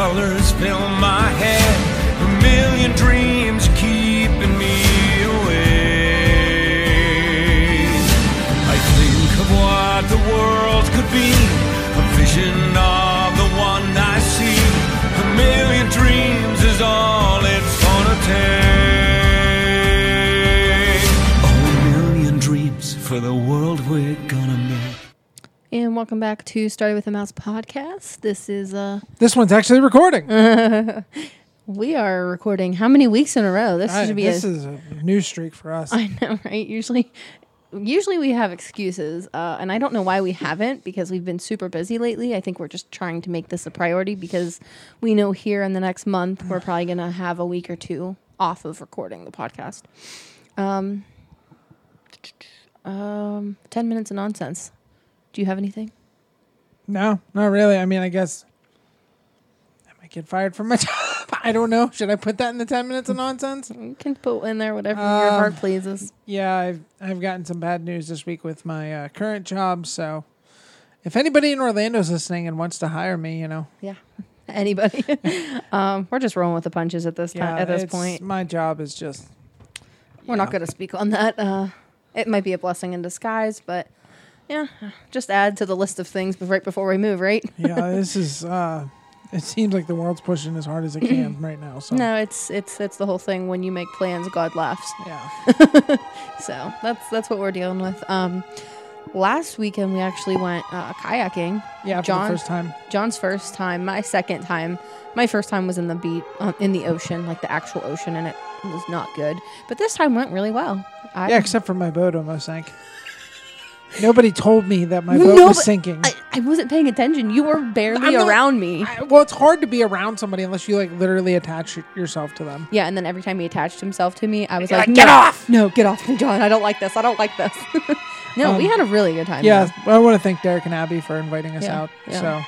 Colors fill my head. A million dreams keeping me awake. I think of what the world could be, a vision of the one I see. A million dreams is all it's gonna take. A million dreams for the world we're gonna. And welcome back to Started with a Mouse podcast. This is uh This one's actually recording. we are recording how many weeks in a row? This I- should be this a is a new streak for us. I know, right? Usually usually we have excuses. Uh, and I don't know why we haven't because we've been super busy lately. I think we're just trying to make this a priority because we know here in the next month we're probably going to have a week or two off of recording the podcast. Um um 10 minutes of nonsense. Do you have anything? no, not really. I mean, I guess I might get fired from my job. I don't know. Should I put that in the ten minutes of nonsense? You can put in there whatever your Um, heart pleases. Yeah, I've I've gotten some bad news this week with my uh, current job. So, if anybody in Orlando's listening and wants to hire me, you know, Yeah. Anybody. um, we're just rolling with the punches at this time. yeah, At this point, my job is just we're not going to speak on that. Uh, it might be a blessing in disguise, but yeah, just add to the list of things right before we move, right? yeah. this is. uh It seems like the world's pushing as hard as it can right now. So No, it's it's it's the whole thing. When you make plans, God laughs. yeah, So that's that's what we're dealing with. Um, last weekend we actually went uh, kayaking. yeah. For John? the first time, John's first time, my second time. My first time was in the beat um, in the ocean, like the actual ocean, and it was not good. But this time went really well. I, yeah. Except for my boat almost sank. Nobody told me that my boat No, was but sinking. I, I wasn't paying attention. You were barely I'm not- around me. I- well, it's hard to be around somebody unless you like literally attach y- yourself to them. yeah, and then every time he attached himself to me, I was like, "Get "No, off!" No, get off me, John. I don't like this. I don't like this. no, we Um, had a really good time. Yeah, though. I want to thank Derek and Abby for inviting us Yeah, out. yeah. So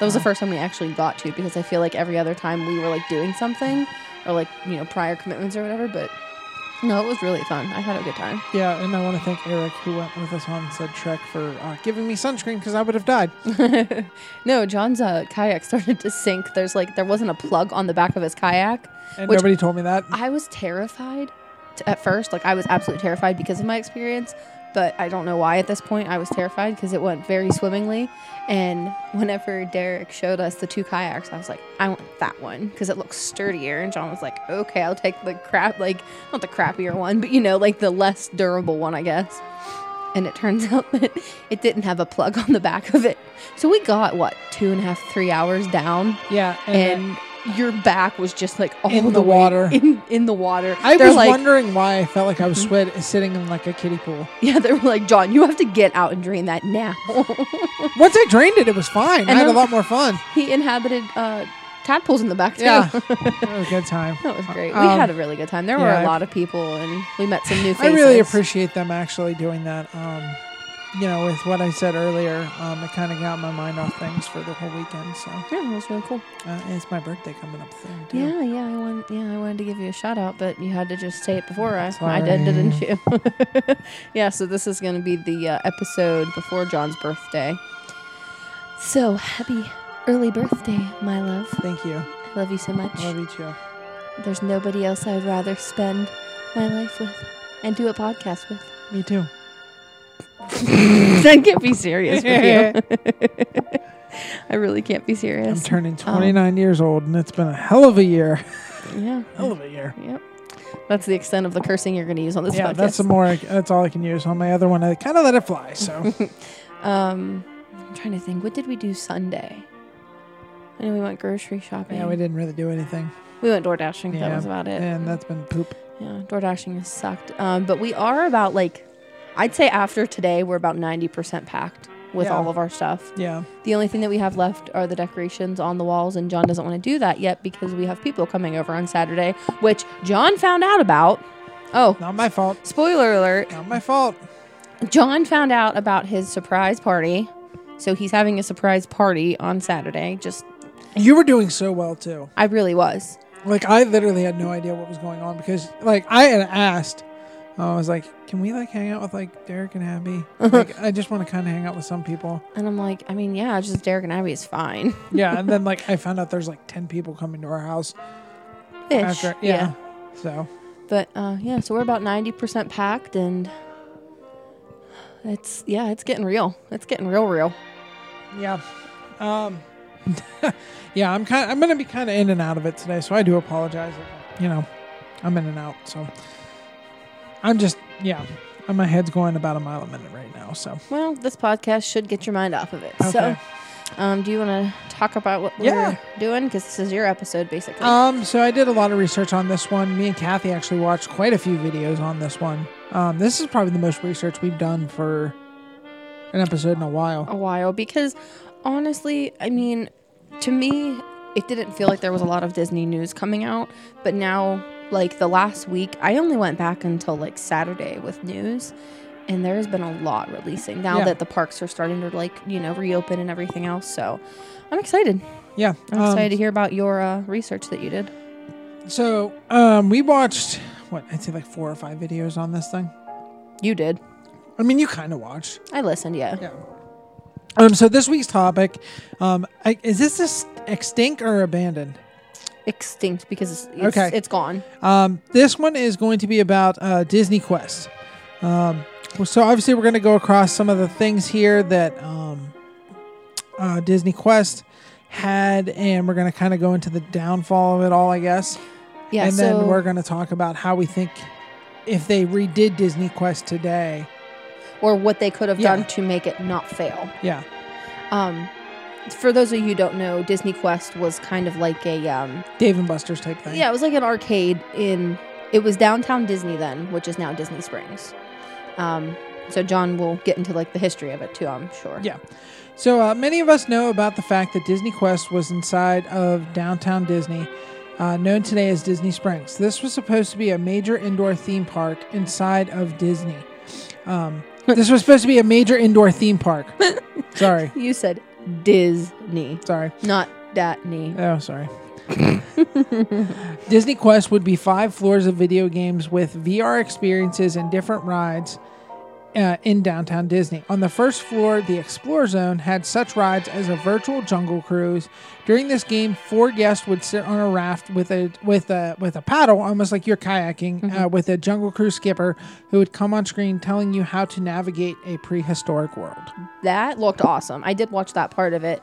That was the first time we actually got to because I feel like every other time we were like doing something or like, you know, prior commitments or whatever. But no, it was really fun. I had a good time. yeah, and I want to thank Eric who went with us on said trek for uh, giving me sunscreen because I would have died. no, John's uh, kayak started to sink. There's like, there wasn't a plug on the back of his kayak. And Which- nobody told me that. I was terrified t- at first. Like I was absolutely terrified because of my experience, but I don't know why at this point I was terrified because it went very swimmingly. And whenever Derek showed us the two kayaks, I was like, I want that one because it looks sturdier. And John was like, Okay, I'll take the crap, like not the crappier one, but you know, like the less durable one, I guess. And it turns out that it didn't have a plug on the back of it. So we got what two and a half, three hours down, yeah, and, and your back was just like all In the, the water. in in the water. I They're was like, wondering why I felt like I was sweat sitting in like a kiddie pool. yeah, they were like, John, you have to get out and drain that now. Once I drained it, it was fine. And I had a lot more fun. he inhabited uh, tadpoles in the back too. Yeah, it was a good time. that was great. we Um, had a really good time. There were a lot of people, and we met some new I really appreciate them actually doing that. Um, you know, with what I said earlier, um, it kind of got my mind off things for the whole weekend. So Yeah, it was really cool. uh, it's my birthday coming up soon too. Yeah, yeah, I want, yeah, I wanted to give you a shout out, but you had to just say it before I, I did, didn't you? yeah, so this is going to be the uh, episode before John's birthday. So happy early birthday, my love. Thank you. I love you so much. I love you too. There's nobody else I'd rather spend my life with and do a podcast with. Me too. I can't be serious with you. I really can't be serious. I'm turning Um, 29 years old, and it's been a hell of a year. Yeah. hell of a year. Yep. That's the extent of the cursing you're going to use on this Yeah, podcast. that's the more. That's all I can use. On my other one, I kind of let it fly. So Um, I'm trying to think. What did we do Sunday? I know we went grocery shopping. yeah, we didn't really do anything, We went door dashing. That Yeah, was about it. and that's been poop. Yeah, door dashing has sucked. Um, but we are about like, I'd say after today we're about ninety percent packed. with Yeah. all of our stuff. Yeah. The only thing that we have left are the decorations on the walls, and John doesn't want to do that yet because we have people coming over on Saturday, which John found out about. Oh, Not my fault. spoiler alert. Not my fault. John found out about his surprise party. So he's having a surprise party on Saturday. Just, You were doing so well too. I really was. Like I literally had no idea what was going on because like I had asked. I was like, "Can we like hang out with like Derek and Abby? like I just want to kind of hang out with some people." And I'm like, I mean, yeah, just Derek and Abby is fine. Yeah, and then like I found out there's like ten people coming to our house Ish. after. Yeah. So But uh, yeah, so we're about 90% packed and it's, yeah, it's getting real. It's getting real, real. yeah, um, yeah. I'm kind. I'm gonna be kind of in and out of it today, so I do apologize. if, You know, I'm in and out. So I'm just yeah. My head's going about a mile a minute right now. So Well, this podcast should get your mind off of it. Okay. So, um, do you want to talk about what Yeah. we're doing? Because this is your episode, basically. Um, so I did a lot of research on this one. Me and Kathy actually watched quite a few videos on this one. Um, this is probably the most research we've done for an episode in a while. a while because honestly, I mean, to me, it didn't feel like there was a lot of Disney news coming out. But now, like the last week, I only went back until like Saturday with news. And there has been a lot releasing now Yeah. that the parks are starting to like, you know, reopen and everything else. So I'm excited. Yeah, I'm um, excited to hear about your uh, research that you did. So um, we watched what I'd say like four or five videos on this thing. You did. I mean, you kind of watched. I listened, yeah. Yeah. Um. So this week's topic, um, I, is this this extinct or abandoned? Extinct because it's, it's, Okay. it's gone. Um, this one is going to be about uh, Disney Quest. Um, so obviously we're going to go across some of the things here that um, uh, Disney Quest had, and we're going to kind of go into the downfall of it all, I guess. Yeah, and so then we're going to talk about how we think if they redid Disney Quest today. or what they could have Yeah. done to make it not fail. Yeah. Um, for those of you who don't know, Disney Quest was kind of like a um, Dave and Buster's type thing. yeah, it was like an arcade in. It was downtown Disney then, which is now Disney Springs. Um, so John will get into like the history of it too. I'm sure. Yeah. So uh, many of us know about the fact that Disney Quest was inside of downtown Disney, uh, known today as Disney Springs. This was supposed to be a major indoor theme park inside of Disney. Um, this was supposed to be a major indoor theme park. sorry, You said Disney, sorry. not Datney. Oh, sorry. Disney Quest would be five floors of video games with VR experiences and different rides uh, in downtown Disney. On the first floor, the Explore Zone had such rides as a virtual jungle cruise. During this game, four guests would sit on a raft with a with a with a paddle, almost like you're kayaking, uh, with a jungle cruise skipper who would come on screen telling you how to navigate a prehistoric world. That looked awesome. I did watch that part of it.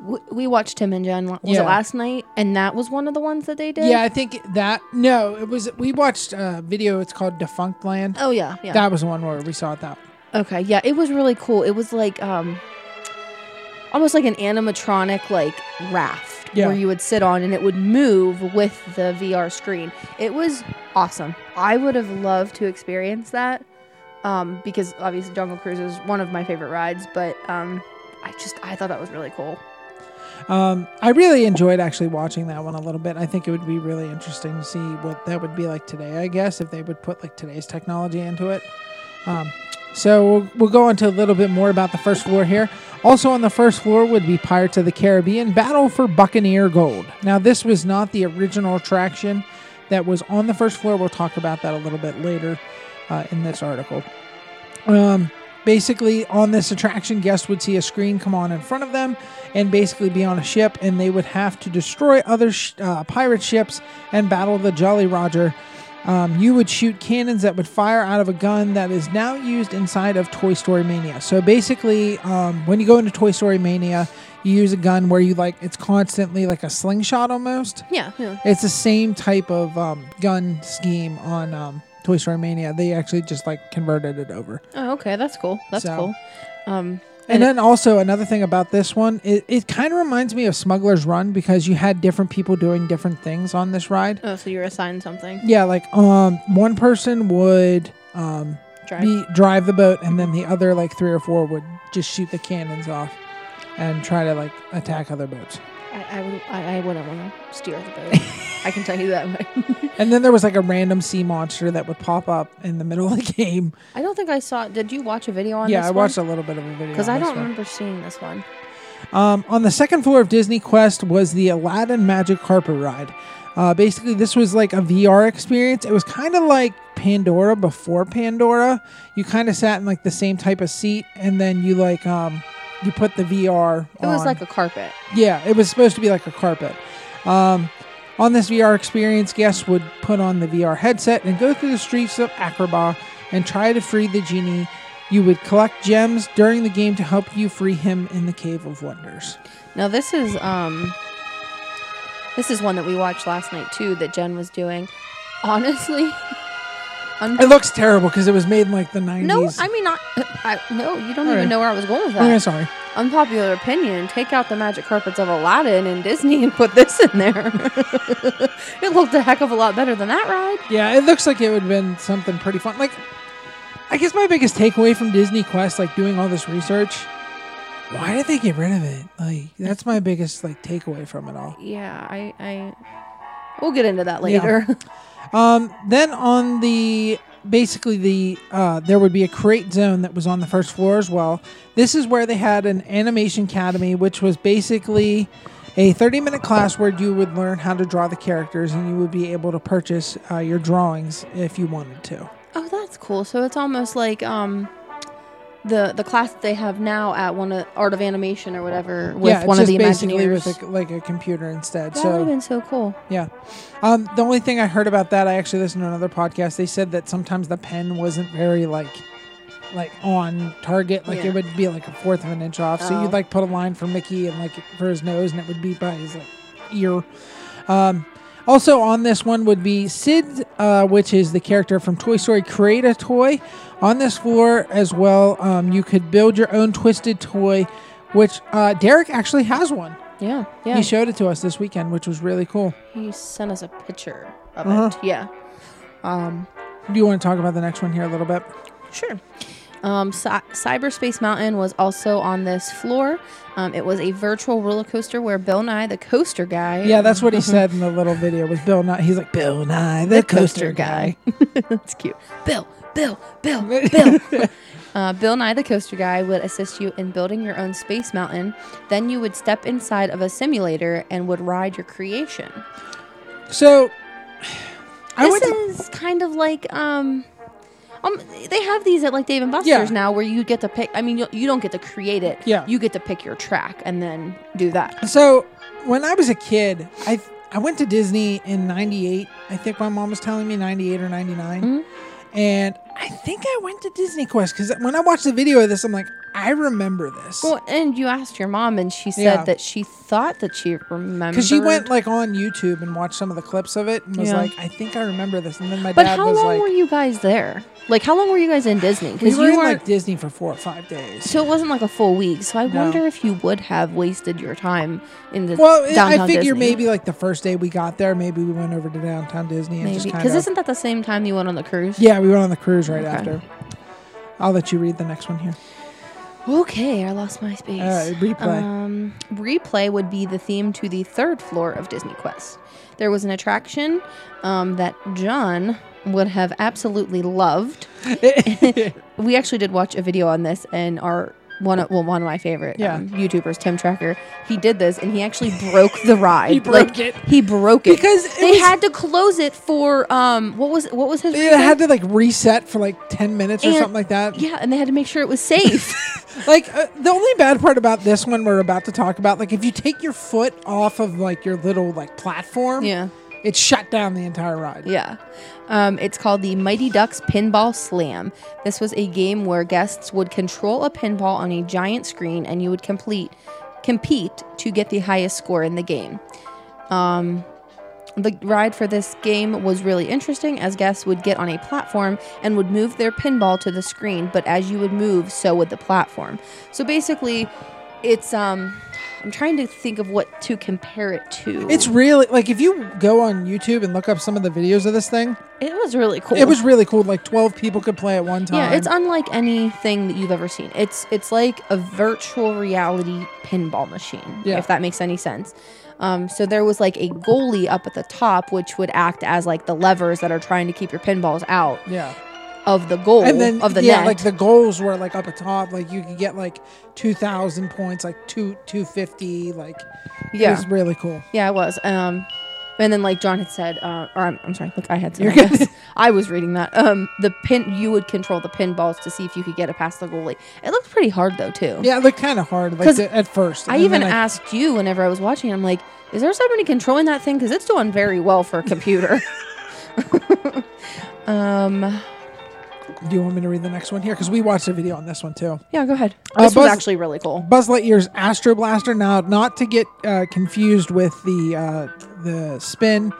W- We watched Tim and Jen. Was Yeah. it last night? And that was one of the ones that they did. Yeah, I think that no, it was we watched a video. It's called Defunctland. Oh yeah. Yeah. That was the one where we saw it. That Okay, yeah, it was really cool. It was like um almost like an animatronic like raft Yeah. where you would sit on and it would move with the VR screen. It was awesome. I would have loved to experience that. Um because obviously Jungle Cruise is one of my favorite rides, but um I just I thought that was really cool. Um, I really enjoyed actually watching that one a little bit. I think it would be really interesting to see what that would be like today. I guess if they would put like today's technology into it. Um, so we'll, we'll go into a little bit more about the first floor here. Also on the first floor would be Pirates of the Caribbean Battle for Buccaneer Gold. Now this was not the original attraction that was on the first floor. We'll talk about that a little bit later uh, in this article. Um, basically, on this attraction, guests would see a screen come on in front of them and basically be on a ship, and they would have to destroy other sh- uh, pirate ships and battle the Jolly Roger. Um, you would shoot cannons that would fire out of a gun that is now used inside of Toy Story Mania. So basically, um, when you go into Toy Story Mania, you use a gun where you like it's constantly like a slingshot almost. Yeah, yeah. It's the same type of um, gun scheme on um, Toy Story Mania. They actually just like converted it over. Oh, okay, that's cool. That's So- cool. Um And it- then also another thing about this one, it, it kind of reminds me of Smuggler's Run because you had different people doing different things on this ride. Oh, so you're assigned something. Yeah, like um, one person would um, Drive. be drive the boat, and then the other like three or four would just shoot the cannons off and try to like attack other boats. I, I, would, I, I wouldn't want to steer the boat. I can tell you that. much. And then there was like a random sea monster that would pop up in the middle of the game. I don't think I saw. Did you watch a video on this? yeah, this I watched a little bit of a video. Because I don't one. remember seeing this one. Um, on the second floor of Disney Quest was the Aladdin Magic Carpet Ride. Uh, basically, this was like a VR experience. It was kind of like Pandora before Pandora. You kind of sat in like the same type of seat, and then you like um, you put the VR. It was on. like a carpet. Yeah, it was supposed to be like a carpet. Um, on this VR experience, guests would put on the VR headset and go through the streets of Agrabah and try to free the genie. You would collect gems during the game to help you free him in the Cave of Wonders. Now this is um this is one that we watched last night too that Jen was doing. Honestly, It looks terrible because it was made in like the 90s. no, I mean not. I, no, you don't All even right. know where I was going with that. sorry. Unpopular opinion: take out the magic carpets of Aladdin and Disney and put this in there. it looked a heck of a lot better than that ride. Yeah, it looks like it would have been something pretty fun. Like, I guess my biggest takeaway from Disney Quest, like doing all this research, why did they get rid of it? Like, that's my biggest like takeaway from it all. Yeah, I, I we'll get into that Yeah. Um, then on the basically the uh, there would be a Create Zone that was on the first floor as well. This is where they had an animation academy, which was basically a 30 minute class where you would learn how to draw the characters and you would be able to purchase uh, your drawings if you wanted to. Oh, that's cool. So it's almost like um the the class that they have now at one of Art of Animation or whatever with yeah, it's one of the basically Imagineers. with a, like a computer instead. that would have been so cool. yeah, um, the only thing I heard about that, I actually listened to another podcast. They said that sometimes the pen wasn't very like like on target. Like Yeah. it would be like a fourth of an inch off. So Oh. you'd like put a line for Mickey and like for his nose, and it would be by his like ear. Um, also on this one would be Sid, uh, which is the character from Toy Story Create a Toy. On this floor as well, um, you could build your own twisted toy, which uh, Derek actually has one. Yeah, yeah. He showed it to us this weekend, which was really cool. He sent us a picture of Uh-huh. it. Yeah. Um, Do you want to talk about the next one here a little bit? sure. Um, Cy- Cyberspace Mountain was also on this floor. Um, it was a virtual roller coaster where Bill Nye, the coaster guy, Yeah, that's what he said in the little video. Was Bill Nye? He's like Bill Nye, the, coaster, guy. That's cute. Bill, Bill, Bill, Bill. uh, Bill Nye, the coaster guy, would assist you in building your own space mountain. Then you would step inside of a simulator and would ride your creation. So, I this is kind of like um. Um, they have these at like Dave and Buster's Yeah. now, where you get to pick. I mean, you, you don't get to create it. Yeah. You get to pick your track and then do that. so when I was a kid, I I went to Disney in '98. I think my mom was telling me '98 or '99, Mhm. and I think I went to Disney Quest because when I watched the video of this, I'm like, I remember this. Well, and you asked your mom, and she said Yeah. that she thought that she remembered. Because she went like on YouTube and watched some of the clips of it and was Yeah. like, I think I remember this. And then my But dad how was long like, were you guys there? Like, how long were you guys in Disney? we Because were you in weren't. like Disney for four or five days. so it wasn't like a full week. So I No. wonder if you would have wasted your time in the Well, it- downtown I figure Disney. maybe like the first day we got there, maybe we went over to downtown Disney and maybe just kind because of. isn't that the same time you went on the cruise? Yeah, we went on the cruise right Okay. after. I'll let you read the next one here. Okay, I lost my space. All right, replay. Um, replay would be the theme to the third floor of Disney Quest. There was an attraction um, that John would have absolutely loved. we actually did watch a video on this, and our one of well one of my favorite Yeah. um, YouTubers, Tim Tracker, he did this, and he actually broke the ride. He broke Like, it. He broke it Because it they was- had to close it for um what was what was his It reason? had to like reset for like 10 minutes or something like that. yeah, and they had to make sure it was safe. Like uh, the only bad part about this one we're about to talk about, like if you take your foot off of like your little like platform, yeah. It shut down the entire ride. Yeah. Um, it's called the Mighty Ducks Pinball Slam. This was a game where guests would control a pinball on a giant screen and you would complete compete to get the highest score in the game. Um, the ride for this game was really interesting as guests would get on a platform and would move their pinball to the screen, but as you would move, so would the platform. So basically, it's um, I'm trying to think of what to compare it to. It's really like if you go on YouTube and look up some of the videos of this thing, it was really cool. it was really cool. Like twelve people could play at one time. Yeah, it's unlike anything that you've ever seen. It's it's like a virtual reality pinball machine, Yeah. if that makes any sense. Um, so there was like a goalie up at the top, which would act as like the levers that are trying to keep your pinballs out yeah. Of the goal And then of the yeah, net. like the goals were like up at top. Like you could get like two thousand points, like two two fifty. Like yeah, it was really cool. yeah, it was. Um, and then like John had said, uh, or I'm, I'm sorry, look, I had said, You're I guess. I was reading that. Um, the pin, you would control the pinballs to see if you could get it past the goalie. It looked pretty hard though too. Yeah, it looked kind of hard like the- at first. I even then asked you whenever I was watching. I'm like, is there somebody controlling that thing? Because it's doing very well for a computer. um, Do you want me to read the next one here? Because we watched a video on this one too. yeah, go ahead. Uh, This was actually really cool. Buzz Lightyear's Astro Blaster. Now, not to get uh, confused with the uh, the spin,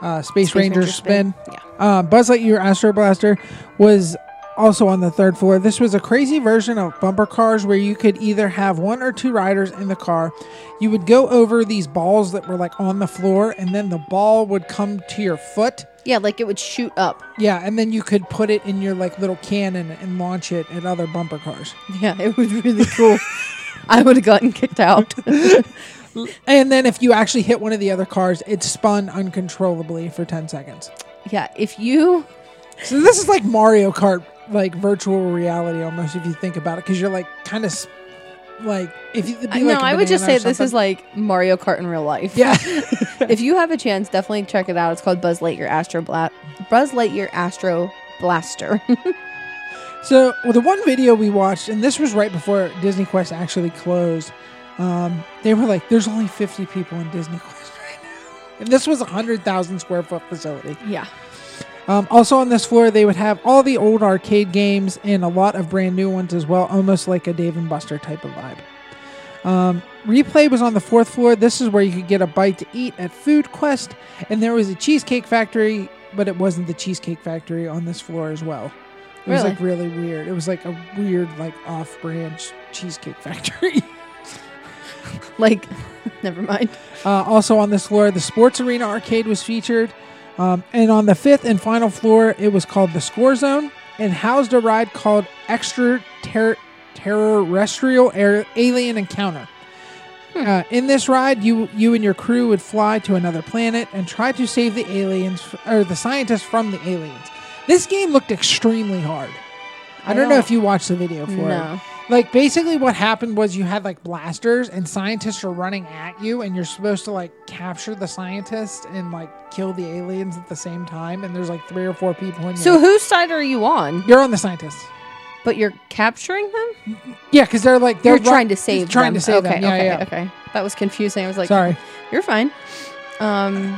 uh, Space, Space Ranger, Ranger spin. spin, Uh, Buzz Lightyear Astro Blaster was also on the third floor. This was a crazy version of bumper cars where you could either have one or two riders in the car. You would go over these balls that were like on the floor, and then the ball would come to your foot. Yeah, like it would shoot up. Yeah, and then you could put it in your like little cannon and launch it at other bumper cars. Yeah, it was really cool. I would have gotten kicked out. And then if you actually hit one of the other cars, it spun uncontrollably for 10 seconds. yeah, if you So this is like Mario Kart, like virtual reality almost, if you think about it, because you're like kind of like if you. be no, like I would just say this is like Mario Kart in real life. Yeah. if you have a chance, definitely check it out. It's called Buzz Lightyear Astro Bla- Buzz Lightyear Astro Blaster. So well, the one video we watched, and this was right before Disney Quest actually closed. Um, they were like, "There's only 50 people in Disney Quest right now," and this was a hundred thousand square foot facility. yeah. Um, also on this floor, they would have all the old arcade games and a lot of brand new ones as well, almost like a Dave and Buster type of vibe. Um, replay was on the fourth floor. This is where you could get a bite to eat at Food Quest, and there was a cheesecake factory, but it wasn't the cheesecake factory on this floor as well. It was like really weird. It was like a weird, like off-brand ch- cheesecake factory. Like, never mind. Uh, also on this floor, the Sports Arena arcade was featured. Um, and on the fifth and final floor, it was called the Score Zone and housed a ride called Extra Ter- Terrestrial Air- Alien Encounter. Uh, in this ride, you you and your crew would fly to another planet and try to save the aliens or the scientists from the aliens. This game looked extremely hard. I, I don't know if you watched the video for No. it. Like basically what happened was you had like blasters and scientists are running at you and you're supposed to like capture the scientists and like kill the aliens at the same time and there's like three or four people in So whose side are you on? you're on the scientists. But you're capturing them? Yeah, because they're like they're You're trying to save trying them. to save okay, them. Yeah, okay, yeah. okay. That was confusing. I was like, Sorry. you're fine. Um,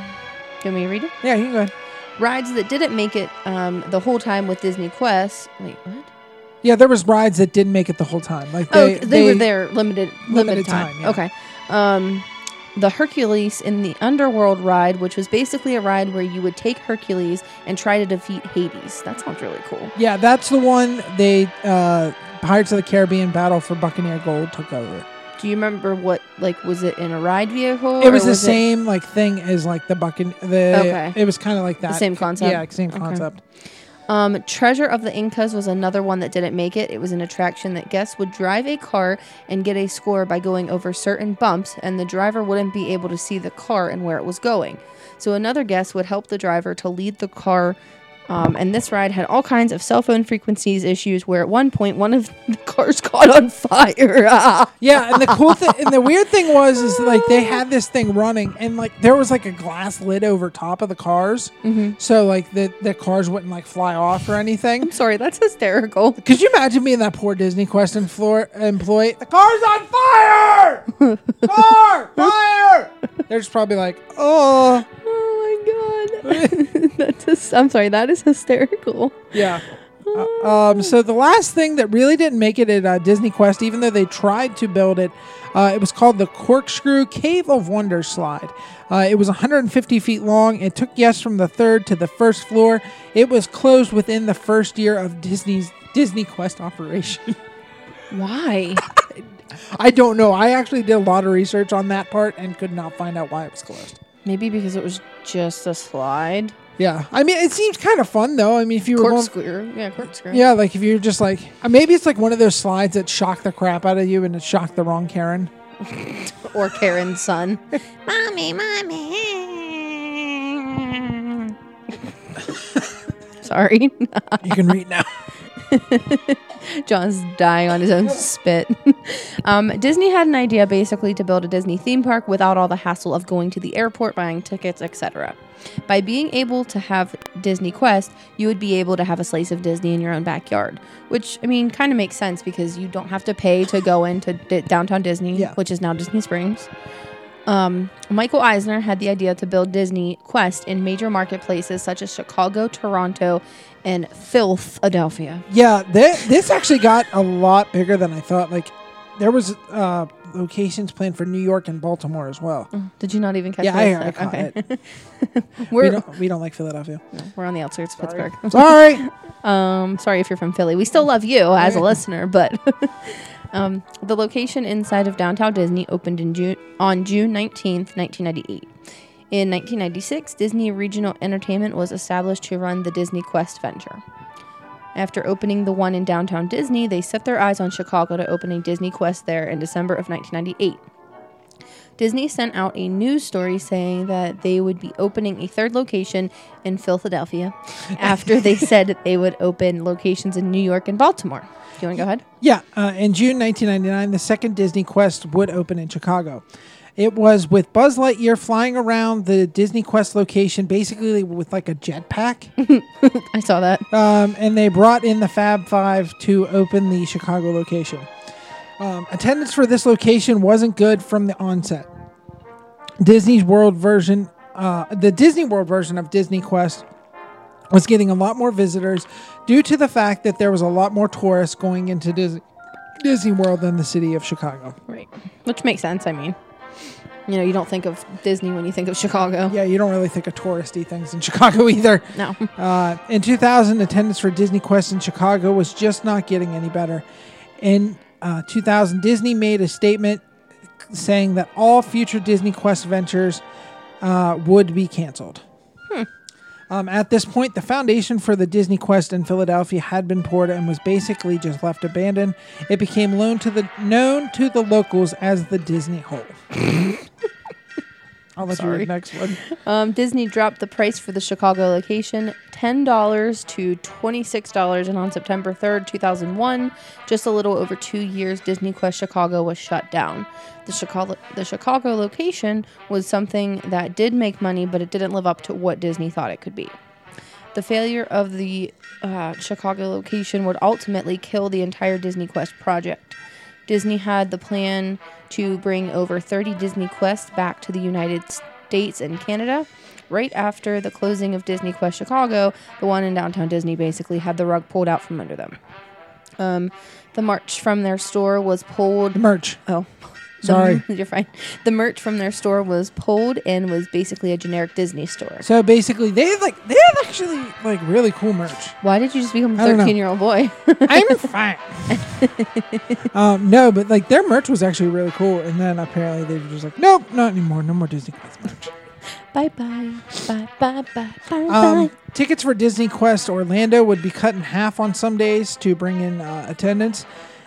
can we read it? Yeah, you can go ahead. Rides that didn't make it um, the whole time with Disney Quest. Wait, what? Yeah, there was rides that didn't make it the whole time. Like oh, they, they, were there limited limited, Limited time. time, yeah. Okay. Um, the Hercules in the Underworld ride, which was basically a ride where you would take Hercules and try to defeat Hades. That sounds really cool. Yeah, that's the one they uh Pirates of the Caribbean Battle for Buccaneer Gold took over. Do you remember what like was it in a ride vehicle? It was the same like thing as like the Buccaneer. The Okay. it was kind of like that. same concept? Yeah, same Okay. Um, Treasure of the Incas was another one that didn't make it. It was an attraction that guests would drive a car and get a score by going over certain bumps, and the driver wouldn't be able to see the car and where it was going. So another guest would help the driver to lead the car. Um, and this ride had all kinds of cell phone frequencies issues where at one point one of the cars caught on fire. Yeah, and the cool thing and the weird thing was is like they had this thing running and like there was like a glass lid over top of the cars, Mm-hmm. so like the the cars wouldn't like fly off or anything. I'm sorry, that's hysterical. Could you imagine being that poor Disney Quest employ- employee? The car's on fire! Car, fire! They're just probably like, oh, Oh my god. that's hys- I'm sorry, that is hysterical. yeah. Uh, um, so the last thing that really didn't make it at uh, Disney Quest, even though they tried to build it, uh, it was called the Corkscrew Cave of Wonders slide. Uh, it was 150 feet long. It took guests from the third to the first floor. It was closed within the first year of Disney's Disney Quest operation. Why? I don't know. I actually did a lot of research on that part and could not find out why it was closed. Maybe because it was just a slide. Yeah, I mean, it seems kind of fun though. I mean, if you were Corkscrew. Yeah, corkscrew. yeah, like if you're just like uh, maybe it's like one of those slides that shock the crap out of you and it shocked the wrong Karen. Or Karen's son. Mommy, mommy. Sorry. You can read now. John's dying on his own spit. um, Disney had an idea basically to build a Disney theme park without all the hassle of going to the airport, buying tickets, etc. By being able to have Disney Quest, you would be able to have a slice of Disney in your own backyard, which I mean kind of makes sense because you don't have to pay to go into d- downtown Disney, Yeah. which is now Disney Springs. Um, Michael Eisner had the idea to build Disney Quest in major marketplaces such as Chicago, Toronto, and filth, Philadelphia. Yeah, th- this actually got a lot bigger than I thought. Like there was uh, locations planned for New York and Baltimore as well. Did you not even catch Yeah, I, that? I caught it. We We're, don't, we don't like Philadelphia. we're on the outskirts of Pittsburgh. Sorry. Um, sorry if you're from Philly. We still love you as a listener, but um, the location inside of downtown Disney opened in June on June 19th, 1998. In 1996, Disney Regional Entertainment was established to run the Disney Quest venture. After opening the one in downtown Disney, they set their eyes on Chicago to open a Disney Quest there in December of 1998. Disney sent out a news story saying that they would be opening a third location in Philadelphia after they said they would open locations in New York and Baltimore. Do you want to go ahead? Yeah, uh, in June 1999, the second Disney Quest would open in Chicago. It was with Buzz Lightyear flying around the Disney Quest location, basically with like a jetpack. I saw that. um, and they brought in the Fab Five to open the Chicago location. Um, attendance for this location wasn't good from the onset. Disney's World version, uh, the Disney World version of Disney Quest, was getting a lot more visitors due to the fact that there was a lot more tourists going into Disney, Disney World than the city of Chicago. Right. Which makes sense. I mean, you know, you don't think of Disney when you think of Chicago. Yeah, you don't really think of touristy things in Chicago either. No. Uh, in 2000, attendance for Disney Quest in Chicago was just not getting any better. In uh, 2000, Disney made a statement saying that all future Disney Quest ventures uh, would be canceled. Um, at this point, the foundation for the Disney Quest in Philadelphia had been poured and was basically just left abandoned. It became known to the known to the locals as the Disney Hole. I'll let you Sorry. read the next one. Um, Disney dropped the price for the Chicago location $10 to $26, and on September 3rd, 2001, just a little over two years, Disney Quest Chicago was shut down. The Chicago, the Chicago location was something that did make money, but it didn't live up to what Disney thought it could be. The failure of the uh, Chicago location would ultimately kill the entire Disney Quest project. Disney had the plan to bring over 30 Disney Quests back to the United States and Canada. Right after the closing of Disney Quest Chicago, the one in downtown Disney basically had the rug pulled out from under them. Um, the merch from their store was pulled. Merch. Oh, Sorry. you're fine. The merch from their store was pulled and was basically a generic Disney store. So basically, they have like they have actually like really cool merch. Why did you just become a I don't know. 13 year old boy? I'm fine. um, no, but like their merch was actually really cool, and then apparently they were just like, nope, not anymore. No more Disney Quest merch. bye bye. Bye bye bye bye Um, bye. tickets for Disney Quest Orlando would be cut in half on some days to bring in uh, attendance.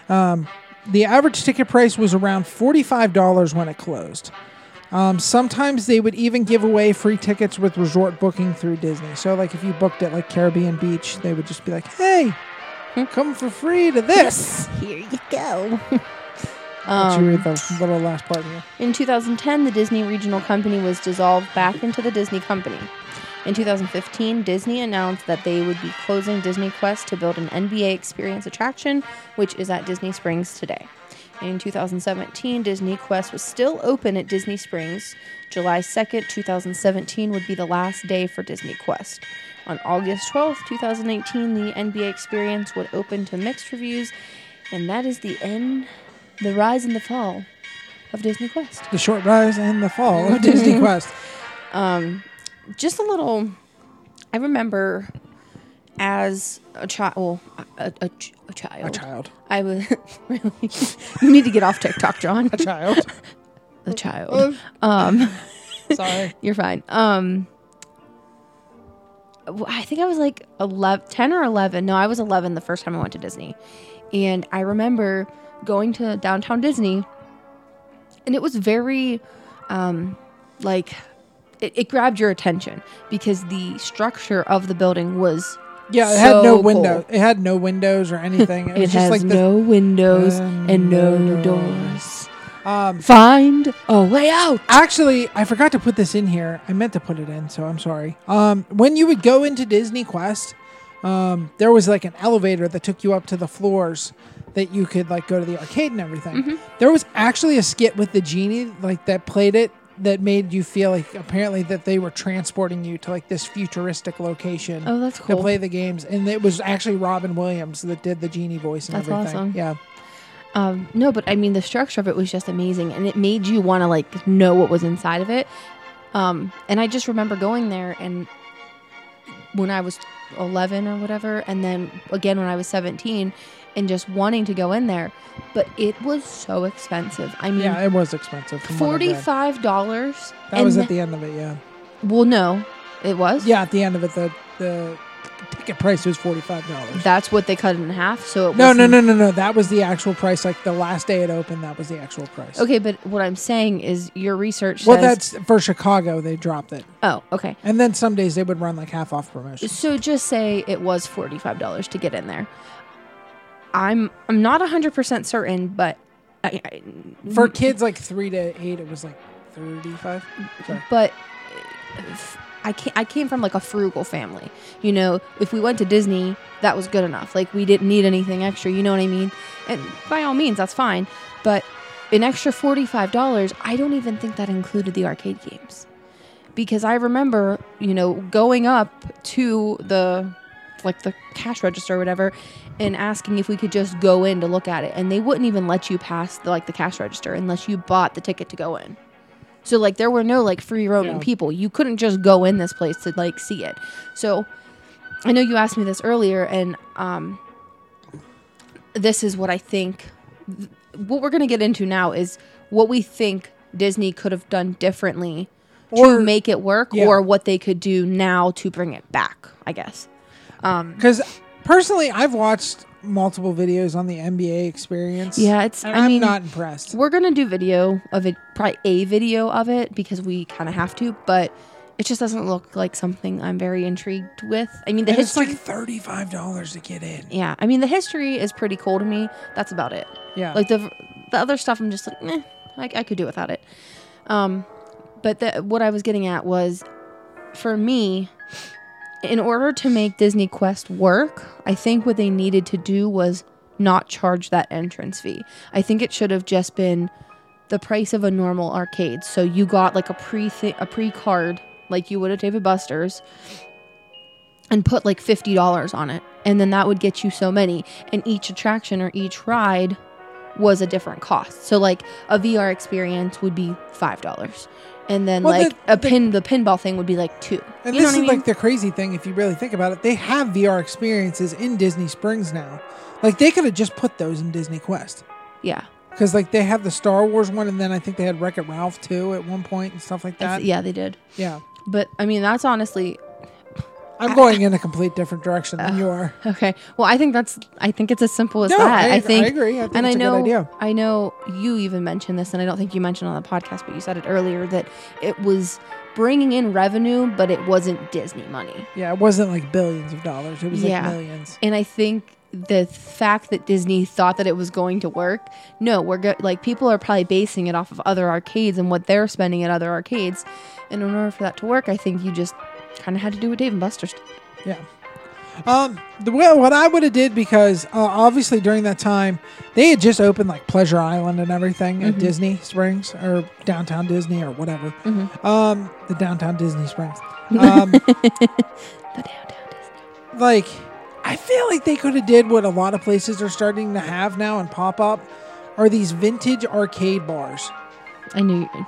Um, the average ticket price was around forty-five dollars when it closed. Um, sometimes they would even give away free tickets with resort booking through Disney. So, like if you booked at like Caribbean Beach, they would just be like, "Hey, come for free to this." Here you go. Let you read the little last part here. In 2010, the Disney Regional Company was dissolved back into the Disney Company. In 2015, Disney announced that they would be closing Disney Quest to build an NBA experience attraction, which is at Disney Springs today. In 2017, Disney Quest was still open at Disney Springs. July 2nd, 2017 would be the last day for Disney Quest. On August 12th, 2018, the NBA experience would open to mixed reviews, and that is the end, the rise and the fall of Disney Quest. The short rise and the fall of Disney Quest. Um, just a little i remember as a child, well, a, a, a child, A child. I was really. you need to get off TikTok, John. A child. a child. Um, Sorry. you're fine. Um, w- I think I was like 11, 10 or 11. No, I was 11 the first time I went to Disney. And I remember going to downtown Disney, and it was very, um, like, it, it grabbed your attention because the structure of the building was. Yeah, it had no so window. cool. It had no windows or anything. It, It, was just has like the no windows and and no no doors. um Find a way out. Actually, I forgot to put this in here. I meant to put it in, so I'm sorry. Um, when you would go into Disney Quest, um, there was like an elevator that took you up to the floors that you could like go to the arcade and everything. Mm-hmm. There was actually a skit with the genie like that played it that made you feel like apparently that they were transporting you to like this futuristic location Oh, that's cool. to play the games, and it was actually Robin Williams that did the genie voice and That's everything. awesome. Yeah. Um, no, but I mean, the structure of it was just amazing, and it made you want to like know what was inside of it. Um, and I just remember going there, and when I was eleven or whatever, and then again when I was seventeen, and just wanting to go in there, but it was so expensive. I mean, Yeah, it was expensive. forty-five dollars. That was at the end of it. Yeah. well, no, it was. Yeah, at the end of it, the the ticket price was forty five dollars. that's what they cut it in half. So it No, no, no, no, no. That was the actual price. Like the last day it opened, that was the actual price. Okay, but what I'm saying is your research Well, says. that's for Chicago. They dropped it, oh, okay. and then some days they would run like half off promotions. So just say it was forty five dollars to get in there. I'm I'm not hundred percent certain, but I, I, For kids like three to eight, it was like thirty five. Sorry. but I came, I came from like a frugal family. You know, if we went to Disney, that was good enough. Like we didn't need anything extra. You know what I mean? And by all means, that's fine. But an extra forty five dollars, I don't even think that included the arcade games, because I remember, you know, going up to the like the cash register or whatever and asking if we could just go in to look at it. And they wouldn't even let you pass the, like the cash register unless you bought the ticket to go in. So like there were no like free roaming Yeah. people. You couldn't just go in this place to like see it. So i know you asked me this earlier and um this is what i think what we're going to get into now is what we think disney could have done differently Or- to make it work yeah. or what they could do now to bring it back i guess. Because personally, I've watched multiple videos on the NBA experience. Yeah, it's- I I'm mean- not impressed. We're gonna do video of it, probably a video of it because we kind of have to, but it just doesn't look like something I'm very intrigued with. I mean, the And it's history. like thirty five dollars to get in. yeah, I mean, the history is pretty cool to me. That's about it. Yeah. Like the the other stuff, I'm just like, eh, I, I could do without it. Um, but the, what I was getting at was, for me, in order to make Disney Quest work, I think what they needed to do was not charge that entrance fee. I think it should have just been the price of a normal arcade. So you got like a pre a pre card like you would at Dave and Buster's and put like $50 on it. And then that would get you so many. And each attraction or each ride was a different cost. So like a VR experience would be $5. And then Well, like the- a the- pin the pinball thing would be like 2. And you this know is I mean? like the crazy thing if you really think about it. They have VR experiences in Disney Springs now. Like they could have just put those in Disney Quest. yeah. Because like they have the Star Wars one, and then I think they had Wreck It Ralph too at one point and stuff like That's- that. yeah, they did. yeah. But I mean, that's honestly I'm going in a complete different direction than you are. Okay. Well, I think that's. I think it's as simple as No, that. I- I think. agree. I think and it's I a good idea. I know you even mentioned this, and I don't think you mentioned on the podcast, but you said it earlier that it was bringing in revenue, but it wasn't Disney money. Yeah, it wasn't like billions of dollars. It was Yeah. like millions. And I think the fact that Disney thought that it was going to work, no, we're go- like people are probably basing it off of other arcades and what they're spending at other arcades. And in order for that to work, I think you just kind of had to do what Dave and Buster's. did. Yeah. Um, the way, what I would have did because uh, obviously during that time they had just opened like Pleasure Island and everything Mm-hmm. at Disney Springs or downtown Disney or whatever. Mm-hmm. Um, the downtown Disney Springs. Um, The downtown Disney. like I feel like they could have did what a lot of places are starting to have now and pop up are these vintage arcade bars. I knew. You,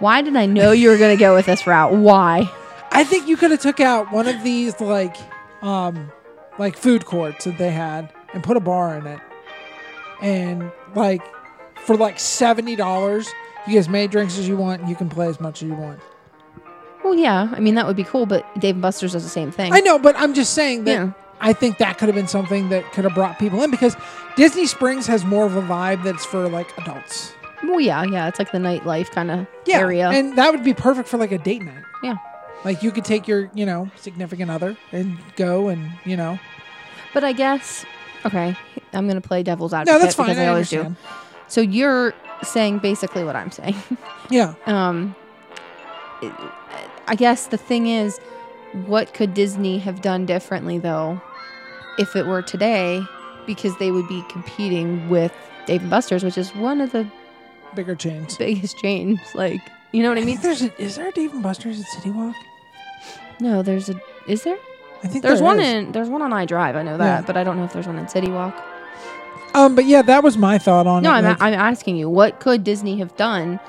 why did I know you were going to go with this route? Why? I think you could have took out one of these like um like food courts that they had and put a bar in it, and like for like seventy dollars, you get as many drinks as you want, and you can play as much as you want. Well, yeah. I mean, that would be cool, but Dave and Buster's does the same thing. I know, but I'm just saying that Yeah. I think that could have been something that could have brought people in because Disney Springs has more of a vibe that's for like adults. Well, yeah, yeah. It's like the nightlife kind of Yeah, area. and that would be perfect for like a date night. yeah. Like you could take your, you know, significant other and go and, you know. But I guess, okay, I'm going to play devil's advocate No, that's fine. because I, I always understand. do. So you're saying basically what I'm saying. Yeah. um, I guess the thing is, what could Disney have done differently though, if it were today? Because they would be competing with Dave and Buster's, which is one of the Bigger chains. biggest chains. Like, you know what I I mean? there's a, is there a Dave and Buster's at City Walk? No, there's a. Is there? I think There's there one is. in. There's one on I Drive. I know that, Yeah. but I don't know if there's one in City Walk. Um, but yeah, that was my thought on No, it. I'm, like- I'm asking you, what could Disney have done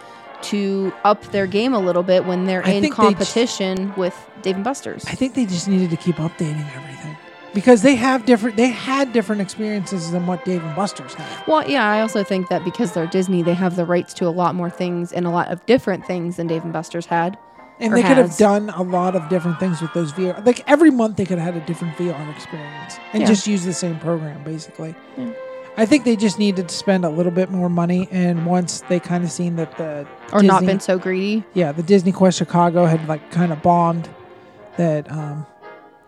to up their game a little bit when they're I in think they j- competition with Dave and Buster's? I think they just needed to keep updating everything because they have different. They had different experiences than what Dave and Buster's had. Well, yeah, I also think that because they're Disney, they have the rights to a lot more things and a lot of different things than Dave and Buster's had. And they could have done a lot of different things with those VR. Like every month, they could have had a different VR experience and Yeah. just use the same program, basically. Yeah. I think they just needed to spend a little bit more money. And once they kind of seen that the Or not been so greedy. yeah, the Disney Quest Chicago had like kind of bombed, that um,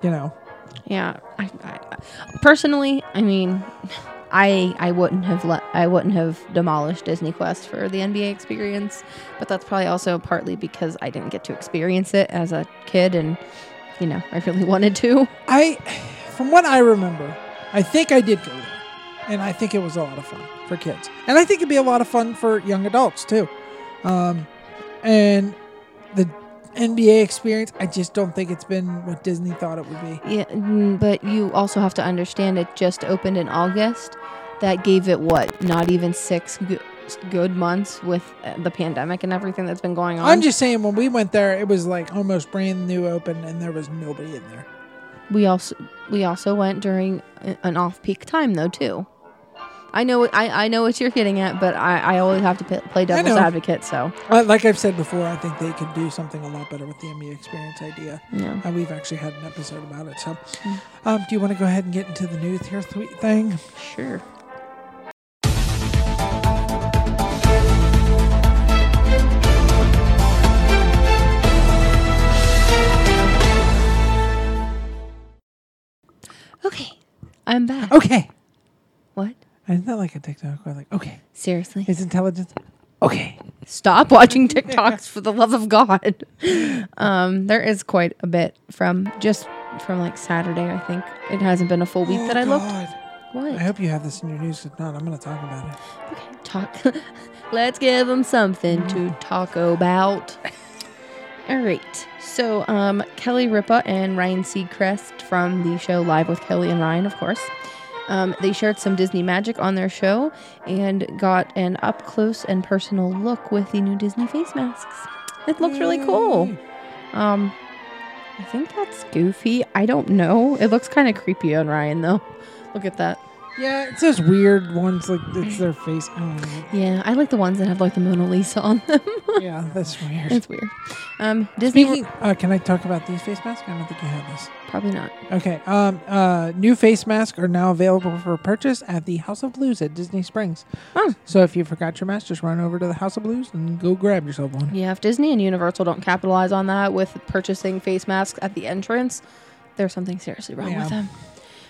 you know, Yeah, I, I, personally, I mean, I I wouldn't have let I wouldn't have demolished Disney Quest for the NBA experience, but that's probably also partly because I didn't get to experience it as a kid, and you know, I really wanted to. I, from what I remember, I think I did go there, and I think it was a lot of fun for kids, and I think it'd be a lot of fun for young adults too. Um, and the NBA experience, I just don't think it's been what Disney thought it would be. Yeah, but you also have to understand it just opened in August. That gave it what? Not even six good, good months with uh, the pandemic and everything that's been going on. I'm just saying, when we went there, it was like almost brand new open, and there was nobody in there. We also we also went during an off peak time though too. I know I, I know what you're getting at, but I, I always have to p- play devil's know. advocate. So Uh, like I've said before, I think they could do something a lot better with the NBA experience idea. yeah, And we've actually had an episode about it. So, um, do you want to go ahead and get into the new here th- thing? sure. Okay, I'm back. Okay. What? Isn't that like a TikTok where like, okay, Seriously? it's intelligence? Okay. Stop watching TikToks for the love of God. Um, there is quite a bit from just from like Saturday. I think it hasn't been a full week Oh, that I looked. God. What? I hope you have this in your news. If not, I'm going to talk about it. Okay, talk. Let's give them something to talk about. All right. So, um, Kelly Ripa and Ryan Seacrest from the show Live with Kelly and Ryan, of course. Um, they shared some Disney magic on their show and got an up close and personal look with the new Disney face masks. It looks really cool. Um, I think that's goofy. I don't know. It looks kind of creepy on Ryan though. Look at that. Yeah, it's those weird ones. Like it's their face. I. Yeah, I like the ones that have like the Mona Lisa on them. yeah, that's weird. it's weird. Um, Disney Speaking, uh, can I talk about these face masks? I don't think you have this. probably not. Okay. Um. Uh. New face masks are now available for purchase at the House of Blues at Disney Springs. Oh. So if you forgot your mask, just run over to the House of Blues and go grab yourself one. Yeah, if Disney and Universal don't capitalize on that with purchasing face masks at the entrance, there's something seriously wrong Yeah. with them.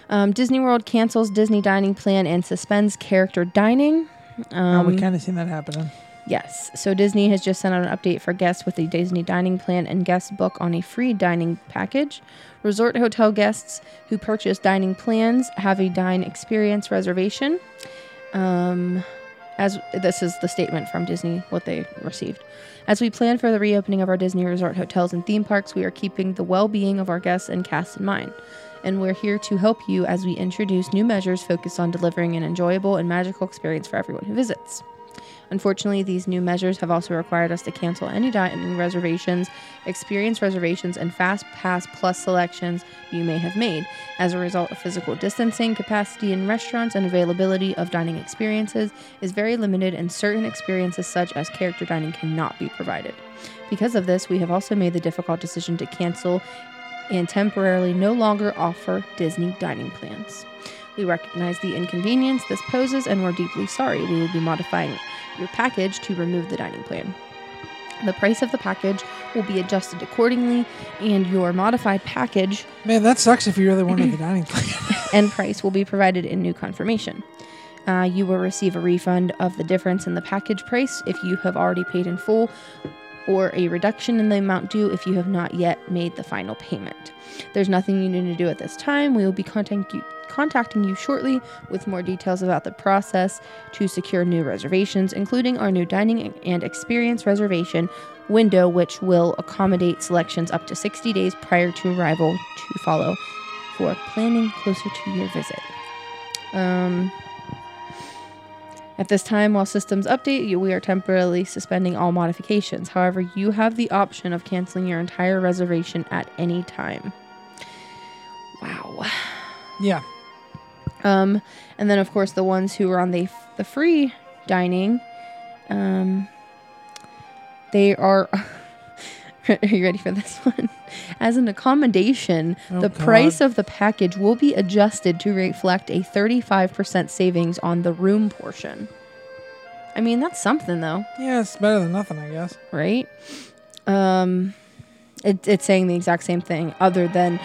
Um, Disney World cancels Disney dining plan and suspends character dining. Um, we kind of seen that happening. Yes. So Disney has just sent out an update for guests with the Disney dining plan and guest book on a free dining package. Resort hotel guests who purchase dining plans have a dine experience reservation. Um, as this is the statement from Disney, what they received. As we plan for the reopening of our Disney resort hotels and theme parks, we are keeping the well being of our guests and cast in mind. And we're here to help you as we introduce new measures focused on delivering an enjoyable and magical experience for everyone who visits. Unfortunately, these new measures have also required us to cancel any dining reservations, experience reservations, and Fast Pass Plus selections you may have made. As a result of physical distancing, capacity in restaurants and availability of dining experiences is very limited, and certain experiences, such as character dining, cannot be provided. Because of this, we have also made the difficult decision to cancel and temporarily no longer offer Disney dining plans. We recognize the inconvenience this poses and we're deeply sorry. We will be modifying your package to remove the dining plan. The price of the package will be adjusted accordingly, and your modified package Man, that sucks if you really wanted the dining plan. and price will be provided in new confirmation. Uh, you will receive a refund of the difference in the package price if you have already paid in full, or a reduction in the amount due if you have not yet made the final payment. There's nothing you need to do at this time. We will be contacting you, contacting you shortly with more details about the process to secure new reservations, including our new dining and experience reservation window, which will accommodate selections up to 60 days prior to arrival to follow for planning closer to your visit. Um, at this time, while systems update, you- we are temporarily suspending all modifications. However, you have the option of canceling your entire reservation at any time. Wow. yeah. Um, and then of course the ones who are on the the free dining, um, they are. are you ready for this one? As an accommodation, Oh, the God. price of the package will be adjusted to reflect a 35% savings on the room portion. I mean, that's something though Yeah, it's better than nothing, I guess. right? Um, it, it's saying the exact same thing, other than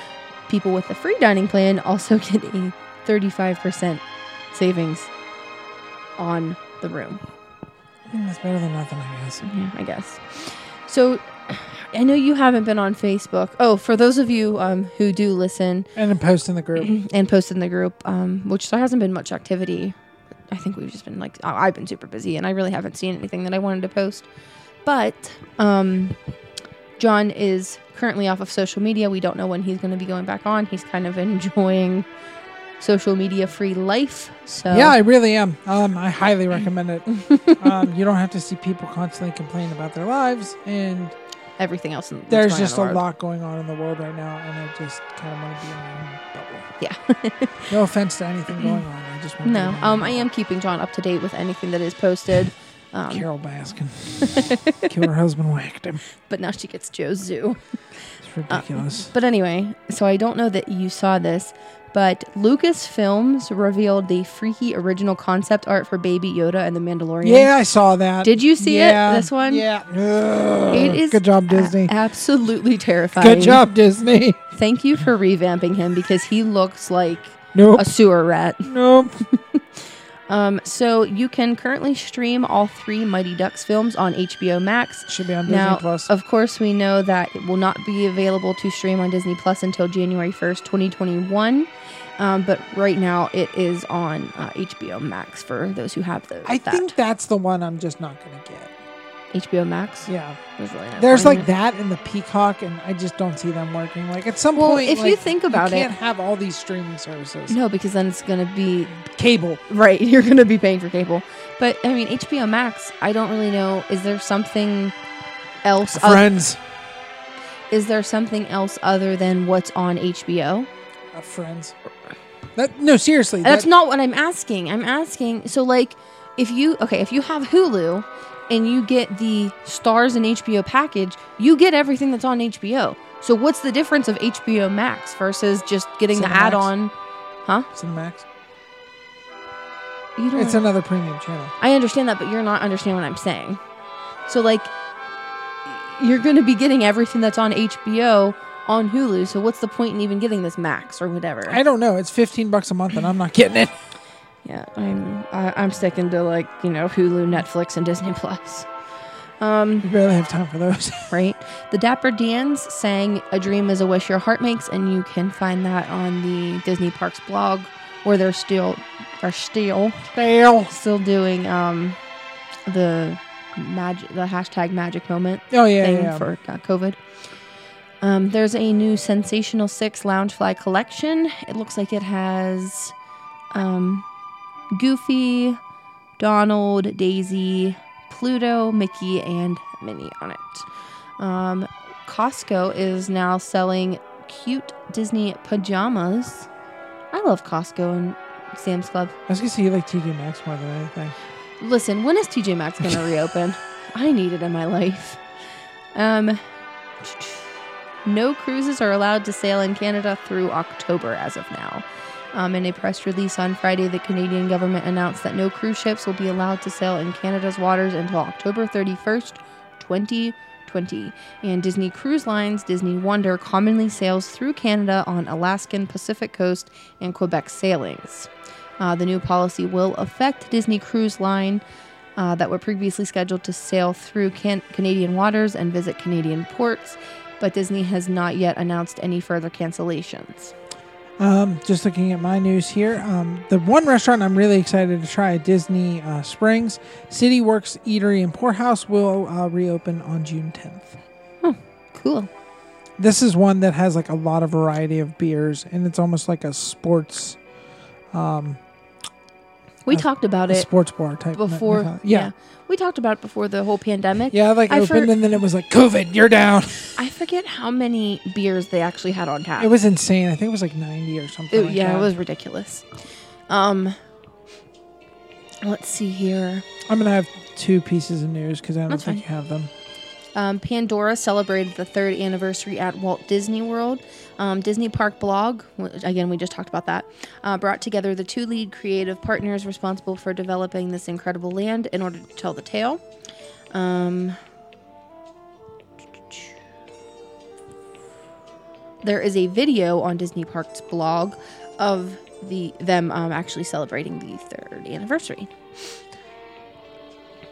people with the free dining plan also get a 35% savings on the room. Mm, It's better than nothing, I guess. Yeah, I guess. So I know you haven't been on Facebook. Oh, for those of you um, who do listen And post in the group. and post in the group, um, which there hasn't been much activity. I think we've just been like I've been super busy, and I really haven't seen anything that I wanted to post. But um, John is currently off of social media. We don't know when he's going to be going back on. He's kind of enjoying social media free life. So Yeah, I really am. Um, I highly recommend it. um, you don't have to see people constantly complain about their lives, and everything else. there's just in a lot going on in the world right now, and I just kind of want to be in my own bubble. Yeah. No offense to anything going on. I just want to no, be in my own um, I am keeping John up to date with anything that is posted. Um, Carole Baskin. Her husband, whacked him. but now she gets Joe's Zoo. It's ridiculous. But anyway, so I don't know that you saw this, but Lucasfilms revealed the freaky original concept art for Baby Yoda and the Mandalorian. yeah, I saw that. Did you see it, this one? Yeah. Ugh. It is Good job, a- Disney. absolutely terrifying. Good job, Disney. Thank you for revamping him because he looks like Nope. a sewer rat. Nope. Um, so you can currently stream all three Mighty Ducks films on HBO Max. Should be on Disney Now, Plus. of course, we know that it will not be available to stream on Disney Plus until January 1st, 2021. Um, but right now, it is on uh, HBO Max for those who have those. I that. think that's the one I'm just not going to get. HBO Max. Yeah. There's really no There's like that in the Peacock, and I just don't see them working. Like at some Well, point, if you like, think about you it- can't have all these streaming services. No, because then it's gonna be Cable. right. You're gonna be paying for cable. But I mean, HBO Max. I don't really know. Is there something else? oth- Friends. is there something else other than what's on HBO? Uh, friends. That, no, seriously. That's that- not what I'm asking. I'm asking so like if you okay, if you have Hulu and you get the Starz and HBO package, you get everything that's on HBO. So what's the difference of HBO Max versus just getting the add-on? Huh? Cinemax. You don't It's another premium channel. I understand that, but you're not understanding what I'm saying. So like you're going to be getting everything that's on HBO on Hulu. So what's the point in even getting this Max or whatever? I don't know. It's 15 bucks a month, and I'm not getting it. Yeah, I'm I, I'm sticking to like you know Hulu, Netflix, and Disney Plus. Um, We barely have time for those. right. The Dapper Dans sang "A Dream Is a Wish Your Heart Makes," and you can find that on the Disney Parks blog, where they're still are still Fail. still doing um the magic the hashtag magic moment Oh yeah, thing yeah. yeah. for uh, COVID. Um, there's a new Sensational Six Loungefly collection. It looks like it has um, Goofy, Donald, Daisy, Pluto, Mickey, and Minnie on it. Um, Costco is now selling cute Disney pajamas. I love Costco and Sam's Club. I was gonna say you like TJ Maxx more than anything. Listen, when is TJ Maxx going to reopen? I need it in my life. Um, no cruises are allowed to sail in Canada through October as of now. Um, in a press release on Friday, the Canadian government announced that no cruise ships will be allowed to sail in Canada's waters until October 31st, 2020. And Disney Cruise Lines Disney Wonder commonly sails through Canada on Alaskan Pacific Coast and Quebec sailings. Uh, the new policy will affect Disney Cruise Line uh, that were previously scheduled to sail through can- Canadian waters and visit Canadian ports, but Disney has not yet announced any further cancellations. Um, just looking at my news here, um, the one restaurant I'm really excited to try at Disney uh, Springs, City Works Eatery and Pour House, will uh, reopen on June 10th. Cool. This is one that has like a lot of variety of beers, and it's almost like a sports, We Uh, talked about a it sports bar type. before. yeah. yeah, we talked about it before the whole pandemic. yeah. Like I opened, for- and then it was like COVID, you're down. I forget how many beers they actually had on tap. It was insane. I think it was like 90 or something. It- like yeah, that. it was ridiculous. Um, let's see here. I'm gonna have two pieces of news because I don't That's think fine. you have them. Um, Pandora celebrated the third anniversary at Walt Disney World. Um, Disney Park Blog, again, we just talked about that, uh, brought together the two lead creative partners responsible for developing this incredible land in order to tell the tale. Um, there is a video on Disney Parks blog of the them um, actually celebrating the third anniversary.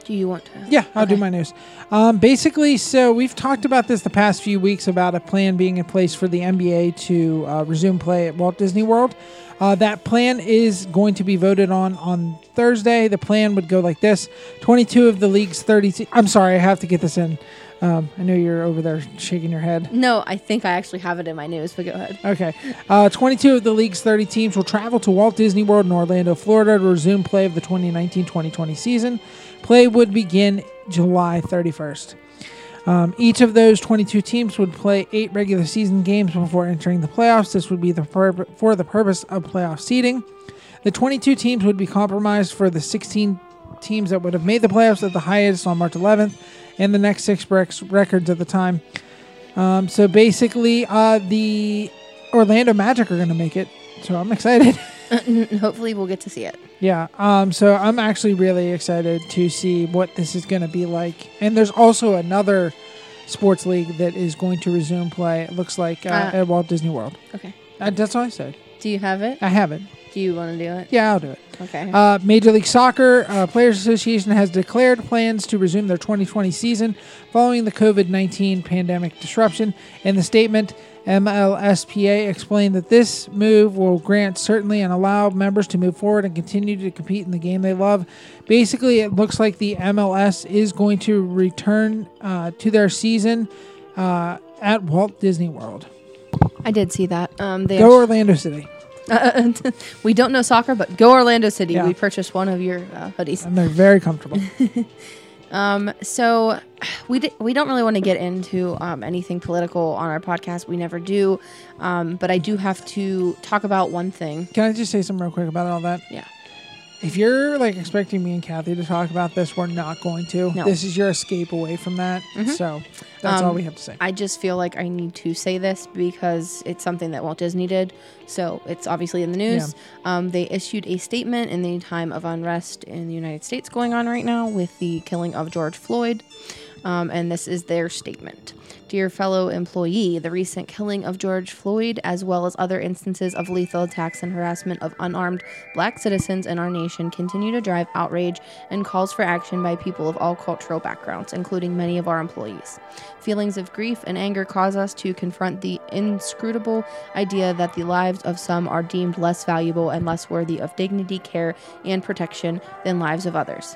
Do you want to? Yeah, I'll do my news. Um, basically, so we've talked about this the past few weeks about a plan being in place for the NBA to uh, resume play at Walt Disney World. Uh, that plan is going to be voted on on Thursday. The plan would go like this: 22 of the league's 30. Te- I'm sorry, I have to get this in. Um, I know you're over there shaking your head. No, I think I actually have it in my news, but go ahead. Okay. Uh, 22 of the league's 30 teams will travel to Walt Disney World in Orlando, Florida to resume play of the 2019 2020 season. Play would begin July 31st. Um, each of those 22 teams would play eight regular season games before entering the playoffs. This would be the pur- for the purpose of playoff seeding. The 22 teams would be compromised for the 16 teams that would have made the playoffs at the highest on March 11th, and the next six breaks records at the time. Um, so basically, uh, the Orlando Magic are going to make it. So I'm excited. Hopefully, we'll get to see it. yeah. Um, so I'm actually really excited to see what this is going to be like. And there's also another sports league that is going to resume play. It looks like uh, Uh. at Walt Disney World. Okay. Uh, that's all I said. Do you have it? I have it. Do you want to do it? Yeah, I'll do it. Okay. Uh, Major League Soccer uh, Players Association has declared plans to resume their 2020 season following the COVID 19 pandemic disruption. In the statement, MLSPA explained that this move will grant certainty and allow members to move forward and continue to compete in the game they love. Basically, it looks like the MLS is going to return uh, to their season uh, at Walt Disney World. I did see that. Um, they Go Orlando City. we don't know soccer, but go Orlando City. Yeah. We purchased one of your uh, hoodies. And they're very comfortable. Um, so we di- we don't really want to get into um, anything political on our podcast. We never do. Um, but I do have to talk about one thing. Can I just say something real quick about all that? Yeah. If you're like expecting me and Kathy to talk about this, we're not going to. No. This is your escape away from that. So that's all Um, we have to say. I just feel like I need to say this because it's something that Walt Disney did. So it's obviously in the news. Um, they issued a statement in the time of unrest in the United States going on right now with the killing of George Floyd. Um, and this is their statement. Dear fellow employee, the recent killing of George Floyd, as well as other instances of lethal attacks and harassment of unarmed black citizens in our nation, continue to drive outrage and calls for action by people of all cultural backgrounds, including many of our employees. Feelings of grief and anger cause us to confront the inscrutable idea that the lives of some are deemed less valuable and less worthy of dignity, care, and protection than lives of others.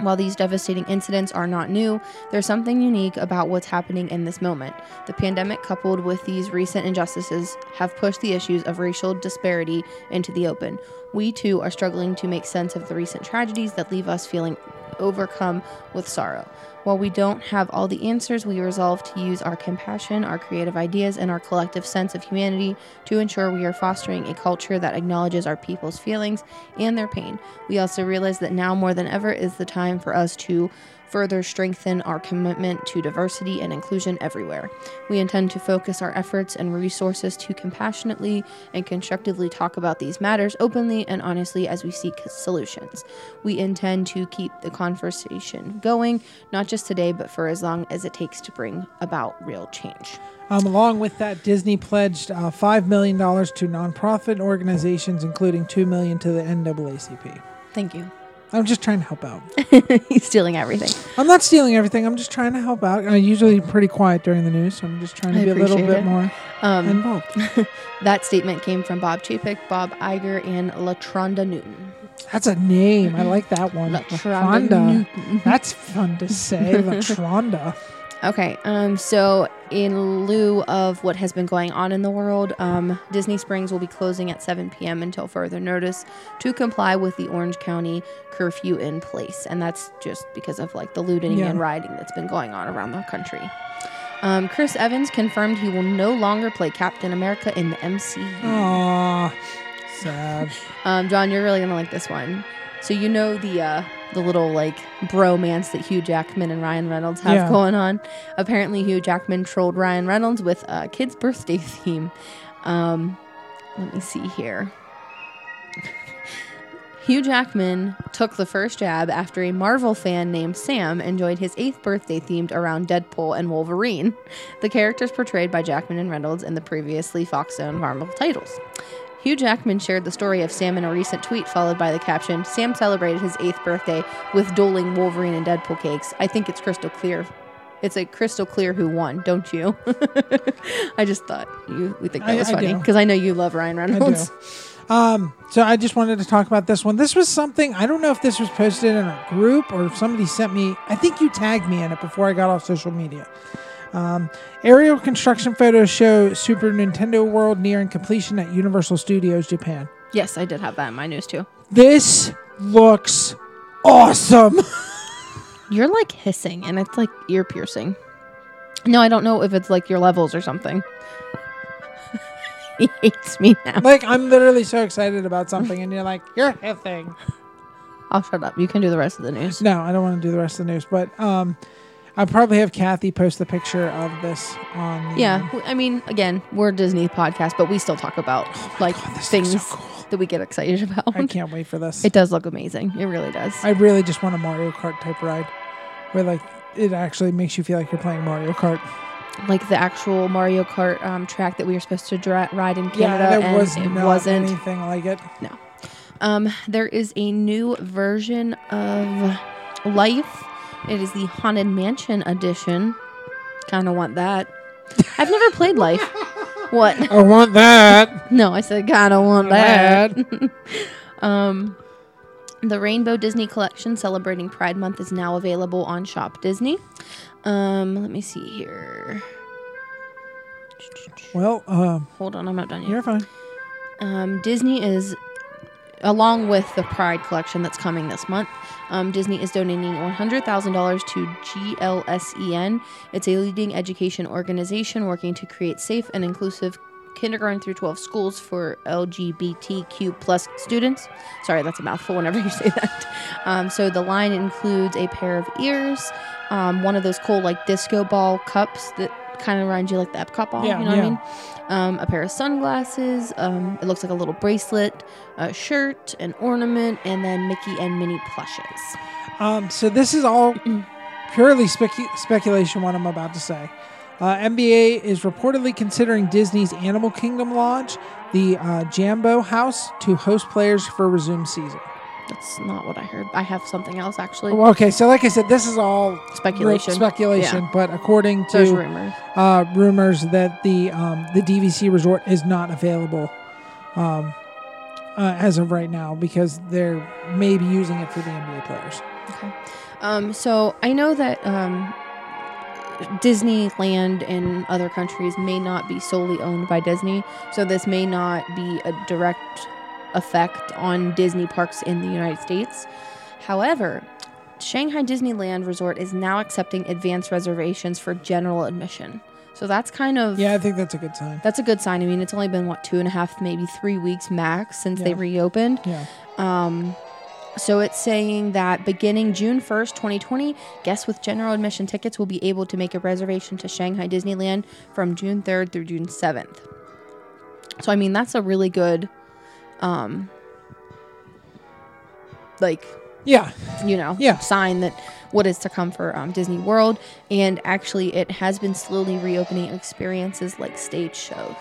While these devastating incidents are not new, there's something unique about what's happening in this moment. The pandemic, coupled with these recent injustices, have pushed the issues of racial disparity into the open. We too are struggling to make sense of the recent tragedies that leave us feeling overcome with sorrow. While we don't have all the answers, we resolve to use our compassion, our creative ideas, and our collective sense of humanity to ensure we are fostering a culture that acknowledges our people's feelings and their pain. We also realize that now more than ever is the time for us to further strengthen our commitment to diversity and inclusion everywhere. We intend to focus our efforts and resources to compassionately and constructively talk about these matters openly and honestly as we seek solutions. We intend to keep the conversation going, not just today, but for as long as it takes to bring about real change. Um, along with that, Disney pledged uh, $5 million to nonprofit organizations, including 2 million to the NAACP. Thank you. I'm just trying to help out. He's stealing everything. I'm not stealing everything. I'm just trying to help out. I'm usually pretty quiet during the news, so I'm just trying to I be a little appreciate bit more Um, involved. that statement came from Bob Chapek, Bob Iger, and Latronda Newton. That's a name. I like that one. Latronda Latronda. That's fun to say. Latronda. Okay, um, so in lieu of what has been going on in the world, um, Disney Springs will be closing at 7 p.m. until further notice to comply with the Orange County curfew in place, and that's just because of like the looting Yeah. and rioting that's been going on around the country. Um, Chris Evans confirmed he will no longer play Captain America in the MCU. Aw. Sad. Um, John, you're really gonna like this one. So you know the uh, the little like bromance that Hugh Jackman and Ryan Reynolds have Yeah. going on. Apparently, Hugh Jackman trolled Ryan Reynolds with a kid's birthday theme. Um, let me see here. Hugh Jackman took the first jab after a Marvel fan named Sam enjoyed his eighth birthday themed around Deadpool and Wolverine, the characters portrayed by Jackman and Reynolds in the previously Fox owned Marvel titles. Hugh Jackman shared the story of Sam in a recent tweet, followed by the caption Sam celebrated his eighth birthday with doling Wolverine and Deadpool cakes. I think it's crystal clear. It's a crystal clear who won, don't you? I just thought you we think that I- was funny because I know you love Ryan I. Reynolds. Um, so I just wanted to talk about this one. This was something I don't know if this was posted in a group or if somebody sent me. I think you tagged me in it before I got off social media. Um, aerial construction photos show Super Nintendo World nearing completion at Universal Studios Japan. Yes, I did have that in my news too. This looks awesome. You're like hissing, and it's like ear piercing. No, I don't know if it's like your levels or something. he hates me now. like I'm literally so excited about something, and you're like, you're hissing. I'll shut up. You can do the rest of the news. No, I don't want to do the rest of the news, but um, I'll probably have Kathy post the picture of this on. The, Yeah, I mean, again, we're a Disney podcast, but we still talk about like God, things so cool. that we get excited about. I can't wait for this. It does look amazing. It really does. I really just want a Mario Kart type ride, where like it actually makes you feel like you're playing Mario Kart. like the actual Mario Kart um, track that we were supposed to dra- ride in Canada, yeah, and was it wasn't. anything like it. No, um, there is a new version of Life. It is the Haunted Mansion edition. Kind of want that. I've never played Life. What? I want that. No, I said kind of want that. um, the Rainbow Disney Collection celebrating Pride Month is now available on Shop Disney. Um, let me see here. Well, um, Hold on, I'm not done yet. you're fine. Um, Disney is, along with the Pride collection that's coming this month, um, Disney is donating $100,000 to GLSEN. It's a leading education organization working to create safe and inclusive kindergarten through 12 schools for LGBTQ plus students. Sorry, that's a mouthful whenever you say that. Um, so the line includes a pair of ears, um, one of those cool like disco ball cups that kind of reminds you like the Epcot ball. Yeah, you know what yeah. I mean? Um, a pair of sunglasses. Um, it looks like a little bracelet, a shirt, an ornament, and then Mickey and Minnie plushes. Um, so this is all purely specu- speculation. What I'm about to say. Uh, NBA is reportedly considering Disney's Animal Kingdom Lodge, the uh, Jambo House, to host players for resumed season. That's not what I heard. I have something else actually. Well, okay, so like I said, this is all Speculation. speculation, Yeah. but according There's to rumors. uh, rumors that the um, the DVC resort is not available um, uh, as of right now because they're maybe using it for the NBA players. Okay. Um, so I know that um, Disneyland in other countries may not be solely owned by Disney, so this may not be a direct effect on Disney parks in the United States. However, Shanghai Disneyland Resort is now accepting advance reservations for general admission. So that's kind of Yeah, I think that's a good sign. that's a good sign. I mean, it's only been what two and a half, maybe three weeks max since they reopened. Yeah. Um, so it's saying that beginning June 1st, 2020, guests with general admission tickets will be able to make a reservation to Shanghai Disneyland from June 3rd through June 7th. So I mean, that's a really good um like Yeah. you know, Yeah. sign that what is to come for um, Disney World. And actually, it has been slowly reopening experiences like stage shows.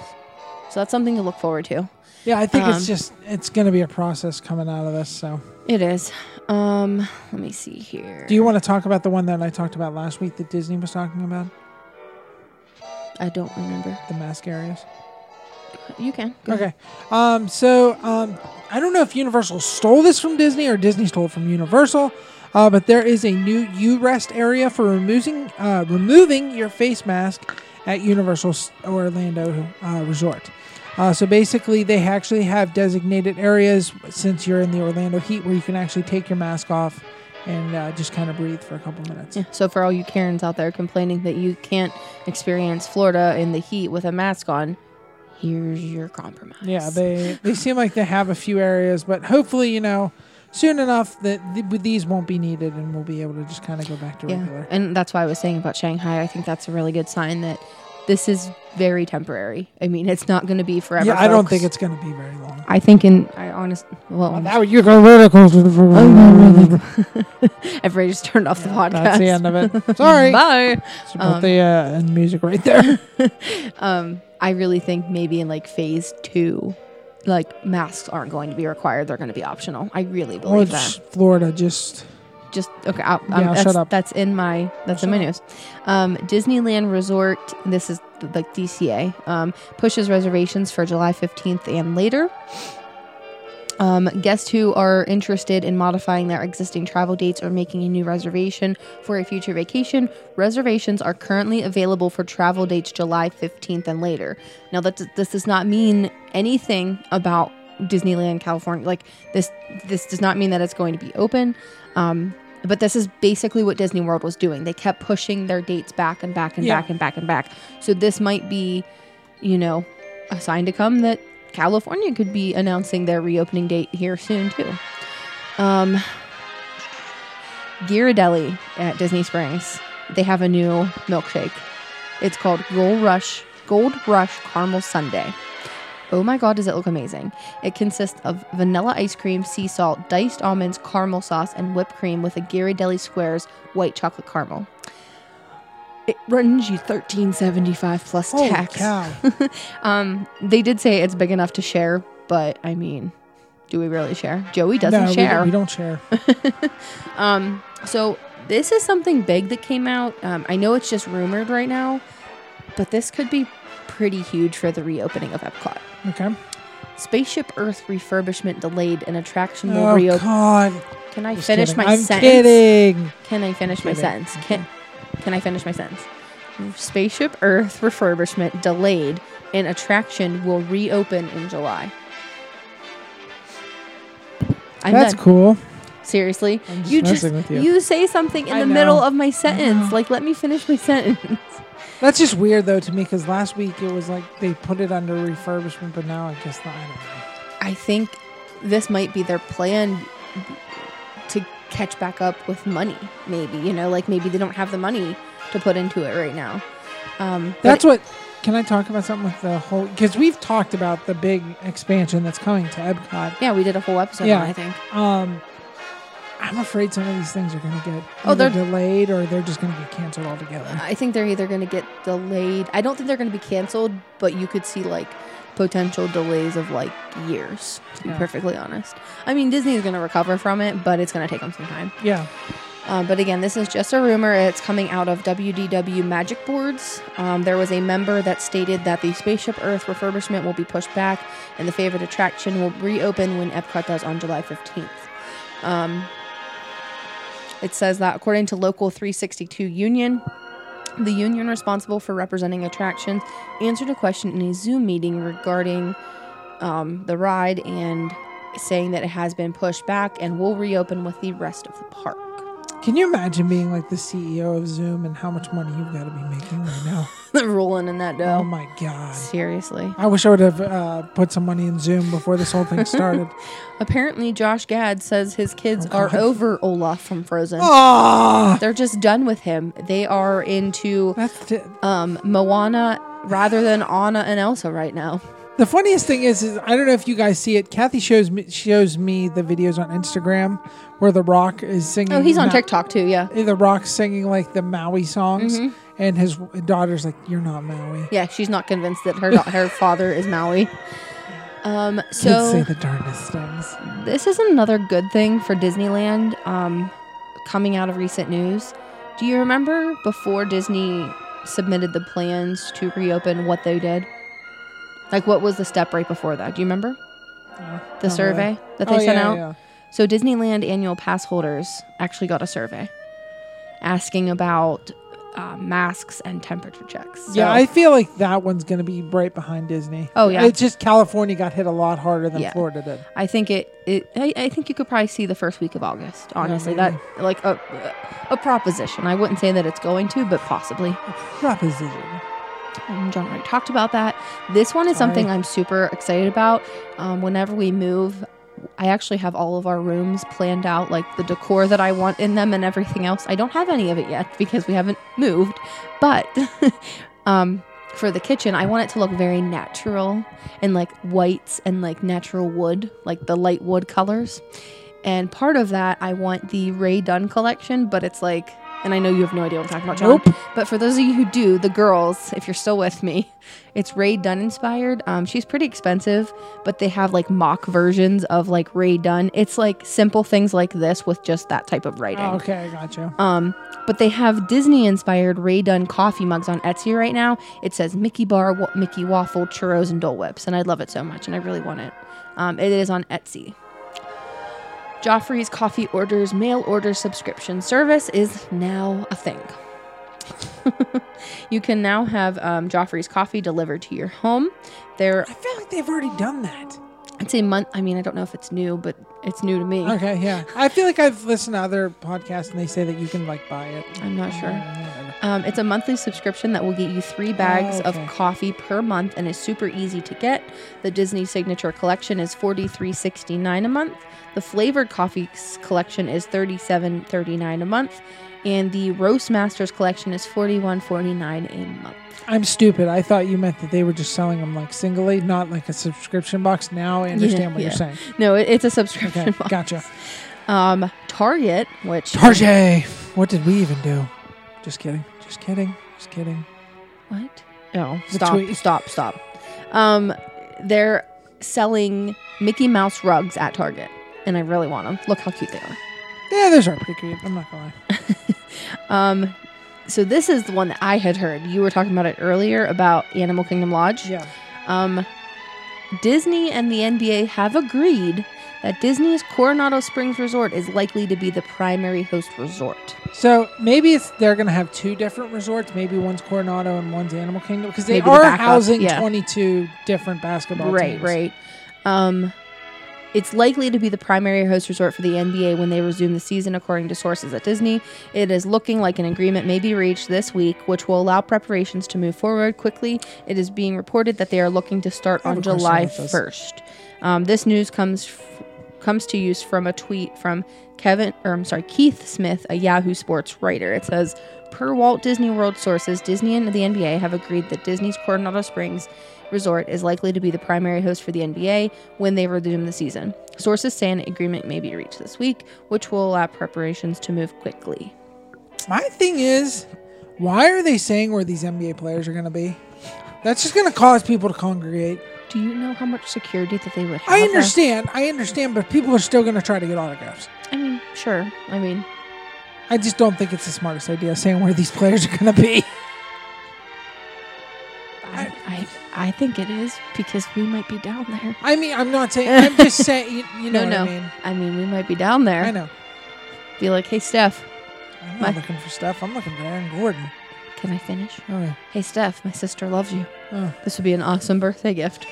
So that's something to look forward to. Yeah, I think Um, it's just it's going to be a process coming out of this. So, It is. Um, let me see here. do you want to talk about the one that I talked about last week that Disney was talking about, I don't remember. the mask areas? You can. Go. Okay. Um, so um, I don't know if Universal stole this from Disney or Disney stole it from Universal, uh, but there is a new U rest area for removing uh, removing your face mask at Universal Orlando uh, Resort. Uh, so basically, they actually have designated areas since you're in the Orlando heat where you can actually take your mask off and uh, just kind of breathe for a couple minutes. Yeah. So for all you Karens out there complaining that you can't experience Florida in the heat with a mask on, here's your compromise. Yeah, they they seem like they have a few areas, but hopefully, you know, soon enough that th- these won't be needed, and we'll be able to just kind of go back to Yeah. regular. And that's why I was saying about Shanghai. I think that's a really good sign that this is very temporary. I mean, it's not going to be forever. Yeah, I don't think it's going to be very long. I think in I honest well, Now you're go vertical. everybody just turned off the podcast. That's the end of it. Sorry. Bye. Should put the uh, music right there. Um, I really think maybe in like phase two, like masks aren't going to be required; they're going to be optional. I really believe that. Florida, just Just okay. I'll, Yeah, um, shut that's, up. That's in my that's in my news. Um, Disneyland Resort. This is like DCA. Um, pushes reservations for July fifteenth and later. Um, guests who are interested in modifying their existing travel dates or making a new reservation for a future vacation, reservations are currently available for travel dates July 15th and later. Now, that this does not mean anything about Disneyland California. Like this, this does not mean that it's going to be open. Um, but this is basically what Disney World was doing. They kept pushing their dates back and back and Yeah. back and back and back. So this might be, you know, a sign to come that California could be announcing their reopening date here soon too. Um, Ghirardelli at Disney Springs, they have a new milkshake. It's called Gold Rush Gold Rush Caramel Sundae. Oh my god, does it look amazing! It consists of vanilla ice cream, sea salt, diced almonds, caramel sauce, and whipped cream with a Ghirardelli Squares white chocolate caramel. It runs you thirteen seventy five plus holy tax. cow. Um, they did say it's big enough to share, but I mean, do we really share? Joey doesn't no, share. We, don't share. Um, so this is something big that came out. Um, I know it's just rumored right now, but this could be pretty huge for the reopening of Epcot. Okay. Spaceship Earth refurbishment delayed and attraction will Oh reopen. God. Can I Just finish kidding. my I'm sentence? kidding. Can I finish my Kidding. sentence? Can, can I finish my sentence? Spaceship Earth refurbishment delayed and attraction will reopen in July. I'm That's done. cool. Seriously, just you just you. you say something in I the middle of my sentence. Like, let me finish my sentence. That's just weird though to me because last week it was like they put it under refurbishment, but now I guess not. I don't know. I think this might be their plan to catch back up with money. Maybe you know, like maybe they don't have the money to put into it right now. Um, That's what. Can I talk about something with the whole? Because we've talked about the big expansion that's coming to Epcot. yeah, we did a whole episode Yeah. on. it, I think. Um, I'm afraid some of these things are going to get Oh, either they're- delayed or they're just going to get canceled altogether. I think they're either going to get delayed. I don't think they're going to be canceled, but you could see like potential delays of like years. To be perfectly honest, I mean Disney is going to recover from it, but it's going to take them some time. Yeah. Uh, but again, this is just a rumor. It's coming out of WDW Magic Boards. Um, there was a member that stated that the Spaceship Earth refurbishment will be pushed back and the favorite attraction will reopen when Epcot does on July 15th. Um, it says that according to Local 362 Union, the union responsible for representing attractions answered a question in a Zoom meeting regarding um, the ride and saying that it has been pushed back and will reopen with the rest of the park. Can you imagine being like the CEO of Zoom and how much money you've got to be making right now? Rolling in that dough. Oh my god. Seriously. I wish I would have uh, put some money in Zoom before this whole thing started. Apparently, Josh Gad says his kids Oh, are God. over Olaf from Frozen. Ah, They're just done with him. They are into that's t- um, Moana rather than Anna and Elsa right now. The funniest thing is, is I don't know if you guys see it. Kathy shows me shows me the videos on Instagram where The Rock is singing. Oh, he's on Ma- TikTok too, yeah. The Rock singing like the Maui songs, Mm-hmm. and his daughter's like, "You're not Maui." Yeah, she's not convinced that her da- her father is Maui. Um, Kids say so the darndest things. this is another good thing for Disneyland. Um, coming out of recent news, do you remember before Disney submitted the plans to reopen what they did? Like, what was the step right before that? Do you remember the survey really. that they oh, sent yeah, out? yeah. So Disneyland annual pass holders actually got a survey asking about uh, masks and temperature checks. Yeah, I feel like that one's going to be right behind Disney. Oh, yeah. it's just California got hit a lot harder than Yeah. Florida did. I think it. it I, I think you could probably see the first week of August. Honestly, that like a a proposition. I wouldn't say that it's going to, but possibly. Proposition. And John already talked about that. This one is something I'm super excited about. Um, whenever we move, I actually have all of our rooms planned out, like the decor that I want in them and everything else. I don't have any of it yet because we haven't moved, but um, for the kitchen, I want it to look very natural and like whites and like natural wood, like the light wood colors. And part of that, I want the Rae Dunn collection, but it's like, and I know you have no idea what I'm talking about, John. Nope. But for those of you who do, the girls, if you're still with me, it's Rae Dunn inspired. Um, she's pretty expensive, but they have like mock versions of like Rae Dunn. It's like simple things like this with just that type of writing. Oh, okay, I got you. Um, but they have Disney inspired Rae Dunn coffee mugs on Etsy right now. It says Mickey Bar, Mickey Waffle, churros, and Dole Whips, and I love it so much, and I really want it. Um, it is on Etsy. Joffrey's Coffee Orders mail order subscription service is now a thing. you can now have um, Joffrey's Coffee delivered to your home. There, I feel like they've already done that. it's a month. I mean, I don't know if it's new, but it's new to me. Okay, yeah. I feel like I've listened to other podcasts and they say that you can like buy it. I'm not sure. Um, it's a monthly subscription that will get you three bags Oh, okay. of coffee per month and is super easy to get. The Disney Signature Collection is $43.69 a month. The flavored coffee collection is $37.39 a month. And the Roast Masters collection is $41.49 a month. I'm stupid. I thought you meant that they were just selling them like singly, not like a subscription box. Now I understand what yeah. you're saying. No, it, it's a subscription Okay, box. gotcha. Um, Target, which Tarjay. What did we even do? Just kidding. Just kidding. Just kidding. What? No, stop, stop, stop. Um, they're selling Mickey Mouse rugs at Target, and I really want them. Look how cute they are. Yeah, those are pretty cute. I'm not gonna lie. Um, so this is the one that I had heard. You were talking about it earlier about Animal Kingdom Lodge. Yeah. Um, Disney and the NBA have agreed that Disney's Coronado Springs Resort is likely to be the primary host resort. So maybe it's they're gonna have two different resorts. Maybe one's Coronado and one's Animal Kingdom because they Maybe the are backup, housing yeah. 22 different basketball right, teams. right. Um, it's likely to be the primary host resort for the NBA when they resume the season, according to sources at Disney. It is looking like an agreement may be reached this week, which will allow preparations to move forward quickly. It is being reported that they are looking to start I have on a question July about this. 1st. Um, this news comes f- comes to use from a tweet from Kevin, or I'm sorry, Keith Smith, a Yahoo Sports writer. It says, per Walt Disney World sources, Disney and the NBA have agreed that Disney's Coronado Springs Resort is likely to be the primary host for the NBA when they resume the season. Sources say an agreement may be reached this week, which will allow preparations to move quickly. My thing is, why are they saying where these NBA players are gonna be? That's just gonna cause people to congregate. Do you know how much security that they would have? I understand. I understand, but people are still gonna try to get autographs. I mean, sure. I mean, I just don't think it's the smartest idea saying where these players are gonna be. I, I, I think it is because we might be down there. I mean, I'm not saying. I'm just saying. You, you know no, what no. I mean? I mean, we might be down there. I know. Be like, hey, Steph, I'm My- not looking for stuff. I'm looking for Aaron Gordon. can I finish? Oh yeah. Hey, Steph, my sister loves you. Oh. This would be an awesome birthday gift.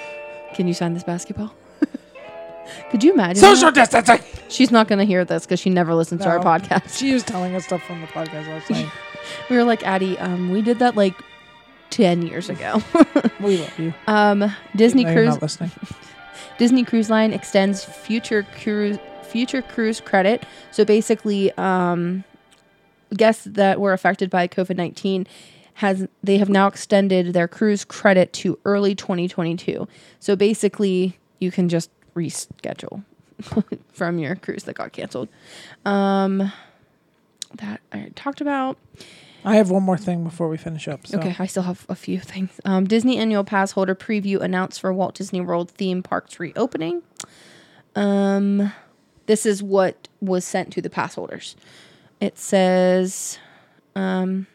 Can you sign this basketball? Could you imagine? Social that? distancing. She's not going to hear this because she never listens to our podcast. She was telling us stuff from the podcast last night. We were like, Addie, um, we did that like 10 years ago. We love you. um, Disney No, Cruise not listening. Disney Cruise Line extends future cruise future cruise credit. So basically, um, guests that were affected by COVID nineteen has they have now extended their cruise credit to early 2022. So basically, you can just reschedule from your cruise that got canceled. Um, that I talked about. I have one more thing before we finish up. So. Okay, I still have a few things. Um, Disney annual pass holder preview announced for Walt Disney World theme parks reopening. Um, this is what was sent to the pass holders. It says, um,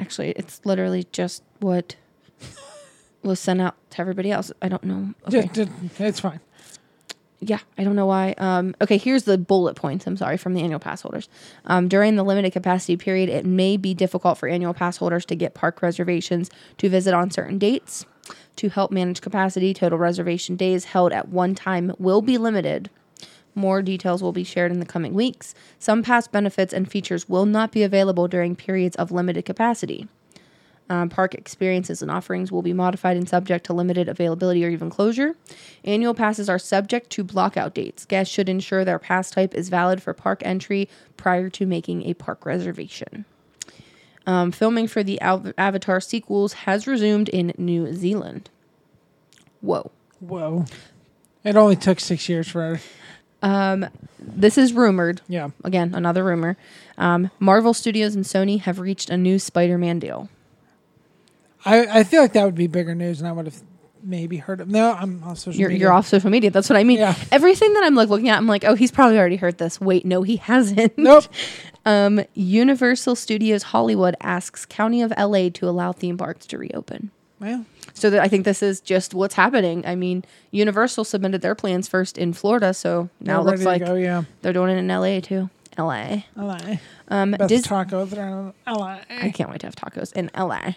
actually, it's literally just what was sent out to everybody else. I don't know. Okay. It's fine. Yeah, I don't know why. Um, okay, here's the bullet points. I'm sorry from the annual pass holders. Um, during the limited capacity period, it may be difficult for annual pass holders to get park reservations to visit on certain dates. To help manage capacity, total reservation days held at one time will be limited. More details will be shared in the coming weeks. Some past benefits and features will not be available during periods of limited capacity. Um, park experiences and offerings will be modified and subject to limited availability or even closure. Annual passes are subject to blockout dates. Guests should ensure their pass type is valid for park entry prior to making a park reservation. Um, filming for the Av- Avatar sequels has resumed in New Zealand. Whoa. Whoa. It only took six years for. This is rumored. Yeah. Again, another rumor. Um, Marvel Studios and Sony have reached a new Spider Man deal. I, I feel like that would be bigger news, and I would have maybe heard of. No, I'm on social You're, media. you're off social media. That's what I mean. Yeah. Everything that I'm like looking at, I'm like, oh, he's probably already heard this. Wait, no, he hasn't. Nope. Um, Universal Studios Hollywood asks County of LA to allow theme parks to reopen. Well, So that I think this is just what's happening. I mean, Universal submitted their plans first in Florida, so now it looks like go, yeah. they're doing it in LA too. LA. LA. Um, Best Dis- tacos are in LA. I can't wait to have tacos in LA.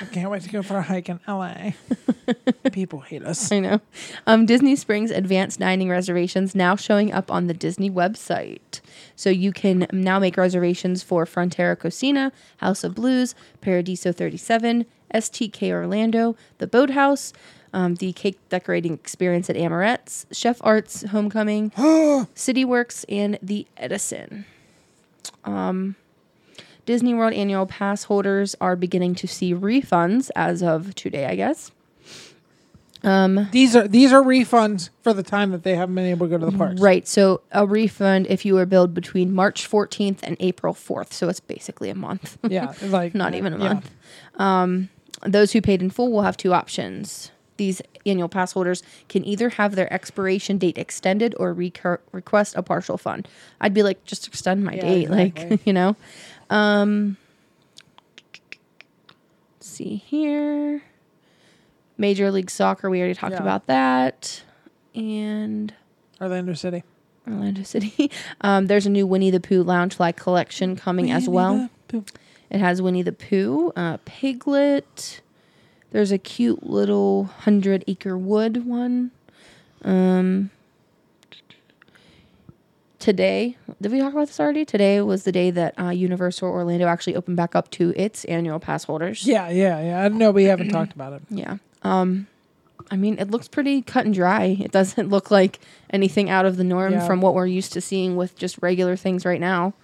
I can't wait to go for a hike in LA. People hate us. I know. Um, Disney Springs advanced dining reservations now showing up on the Disney website. So you can now make reservations for Frontera Cocina, House of Blues, Paradiso 37, STK Orlando, the Boathouse, um, the cake decorating experience at Amorette's, Chef Arts Homecoming, City Works, and the Edison. Um, Disney World annual pass holders are beginning to see refunds as of today, I guess. These are these are refunds for the time that they haven't been able to go to the parks. Right. So a refund if you were billed between March 14th and April 4th. So it's basically a month. Yeah, like Not even a yeah. month. Um, those who paid in full will have two options. These annual pass holders can either have their expiration date extended or recur- request a partial fund. I'd be like, just extend my Yeah, date, exactly. like you know. Um, let's see here, Major League Soccer. We already talked Yeah. about that, and Orlando City. Orlando City. Um, there's a new Winnie the Pooh Loungefly collection coming as well. It has Winnie the Pooh, uh, Piglet. There's a cute little Hundred Acre Wood one. Um, today, did we talk about this already? Today was the day that uh, Universal Orlando actually opened back up to its annual pass holders. Yeah, yeah, yeah. I know we haven't talked about it. Yeah. Um, I mean, it looks pretty cut and dry. It doesn't look like anything out of the norm Yeah. from what we're used to seeing with just regular things right now.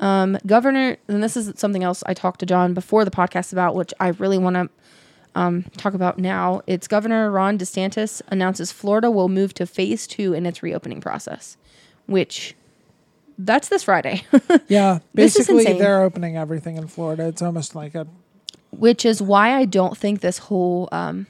Um, Governor, and this is something else I talked to John before the podcast about, which I really want to um, talk about now. It's Governor Ron DeSantis announces Florida will move to phase two in its reopening process, which that's this Friday, Yeah, basically they're opening everything in Florida. It's almost like a which is why I don't think this whole um,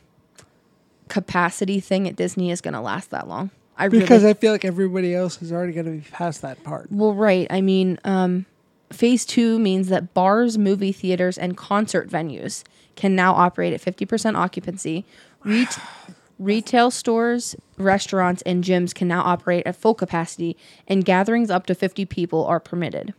capacity thing at Disney is going to last that long. I because really, I feel like everybody else is already going to be past that part. well, right. I mean, um, phase two means that bars, movie theaters, and concert venues can now operate at 50% occupancy. Ret- retail stores, restaurants, and gyms can now operate at full capacity, and gatherings up to 50 people are permitted.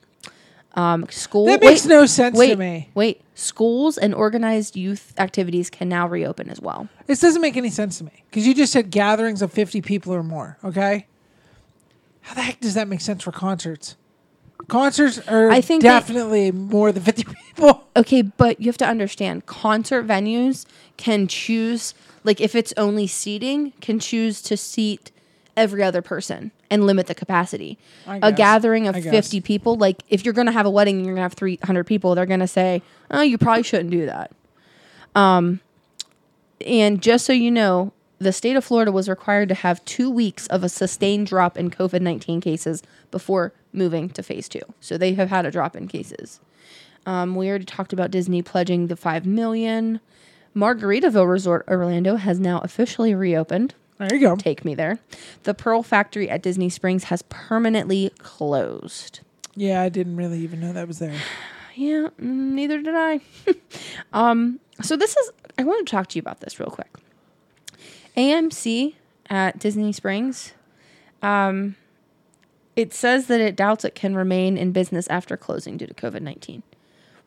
Um, school That makes wait, no sense to me. Wait, schools and organized youth activities can now reopen as well. This doesn't make any sense to me because you just said gatherings of 50 people or more. Okay. How the heck does that make sense for concerts? Concerts are I think definitely more than 50 people. Okay, but you have to understand concert venues can choose like if it's only seating, can choose to seat every other person and limit the capacity. A gathering of 50 people, like if you're going to have a wedding and you're going to have 300 people, they're going to say, "Oh, you probably shouldn't do that." Um and just so you know, the state of Florida was required to have 2 weeks of a sustained drop in COVID-19 cases before moving to phase 2. So they have had a drop in cases. Um, we already talked about Disney pledging the five million. Margaritaville Resort Orlando has now officially reopened. There you go. Take me there. The Pearl Factory at Disney Springs has permanently closed. Yeah, I didn't really even know that was there. Yeah, mm, neither did I. um, so this is I want to talk to you about this real quick. AMC at Disney Springs. Um, it says that it doubts it can remain in business after closing due to COVID nineteen.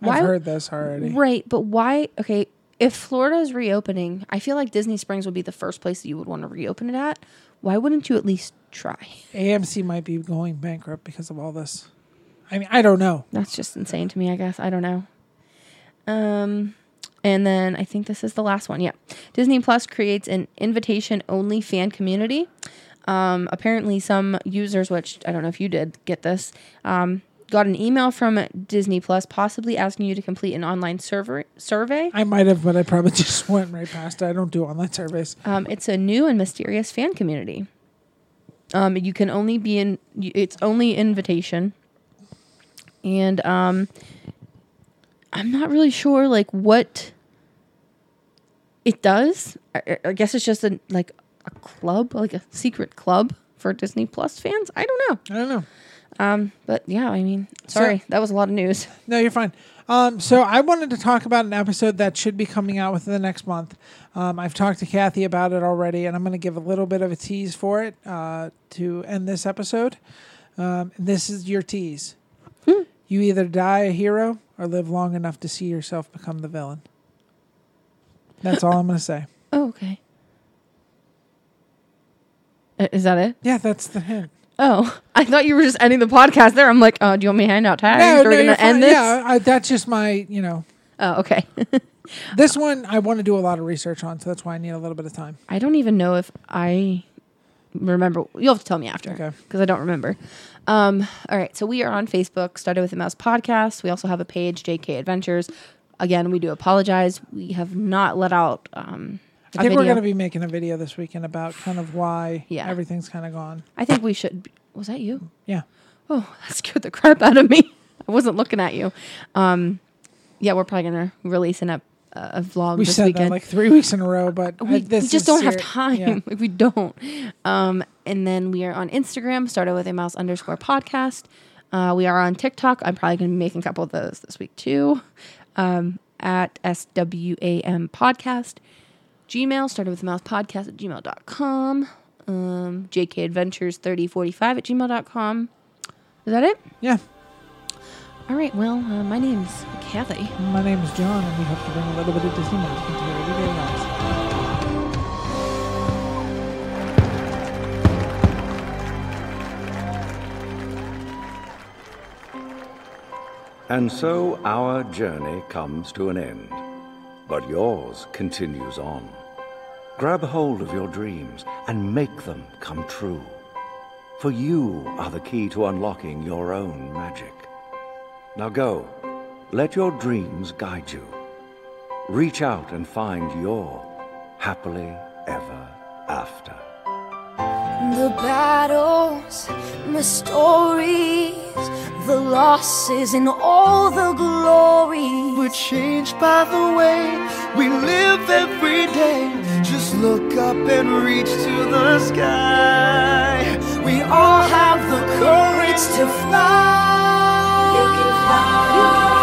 I've heard this already. Right, but why? Okay, if Florida is reopening, I feel like Disney Springs would be the first place that you would want to reopen it at. Why wouldn't you at least try? AMC might be going bankrupt because of all this. I mean, I don't know. That's just insane to me, I guess. I don't know. Um and then I think this is the last one. Yeah. Disney Plus creates an invitation only fan community. Um, apparently, some users, which I don't know if you did get this, um, got an email from Disney Plus possibly asking you to complete an online server survey. I might have, but I probably just went right past it. I don't do online surveys. Um, it's a new and mysterious fan community. Um, you can only be in. It's only invitation, and um, I'm not really sure like what it does. I, I- I guess it's just a like a club, like a secret club for Disney Plus fans. I don't know. I don't know. Um, but yeah, I mean, sorry, that was a lot of news. No, you're fine. Um, so I wanted to talk about an episode that should be coming out within the next month. Um, I've talked to Kathy about it already, and I'm going to give a little bit of a tease for it uh, to end this episode. Um, this is your tease. You either die a hero or live long enough to see yourself become the villain. That's all I'm going to say. Oh, okay. Uh, Is that it? Yeah, that's the hint. Oh, I thought you were just ending the podcast there. I'm like, oh, do you want me to hand out tags? No, Are no, we you're gonna fine. end this? Yeah, I, that's just my, you know, Oh, okay. this one I want to do a lot of research on, so that's why I need a little bit of time. I don't even know if I remember. You'll have to tell me after Okay. because I don't remember. Um, all right, so we are on Facebook, Started with a Mouse podcast. We also have a page, JK Adventures. Again, we do apologize. We have not let out. Um, I think we're going to be making a video this weekend about kind of why Yeah. everything's kind of gone. I think we should. Was that you? Yeah. Oh, that scared the crap out of me. I wasn't looking at you. Um, yeah, we're probably gonna release an ep- uh, a vlog We this said weekend. that like three weeks in a row, but we, I, this we just don't have time yeah. if we don't. Um, and then we are on Instagram, started with a mouse underscore podcast. Uh, we are on TikTok. I'm probably going to be making a couple of those this week too. Um, at SWAM podcast. Gmail, started with a mouse podcast at gmail.com. Um, JK Adventures 3045 at gmail.com. Is that it? Yeah. All right. Well, uh, my name's Kathy. My name is John, and we hope to bring a little bit of Disney magic into your everyday lives. And so our journey comes to an end, but yours continues on. Grab hold of your dreams and make them come true. For you are the key to unlocking your own magic. Now go, let your dreams guide you. Reach out and find your happily ever after. The battles, the stories, the losses, and all the glory we're changed by the way we live every day. Just look up and reach to the sky. We all have the courage to fly. You can fly. You can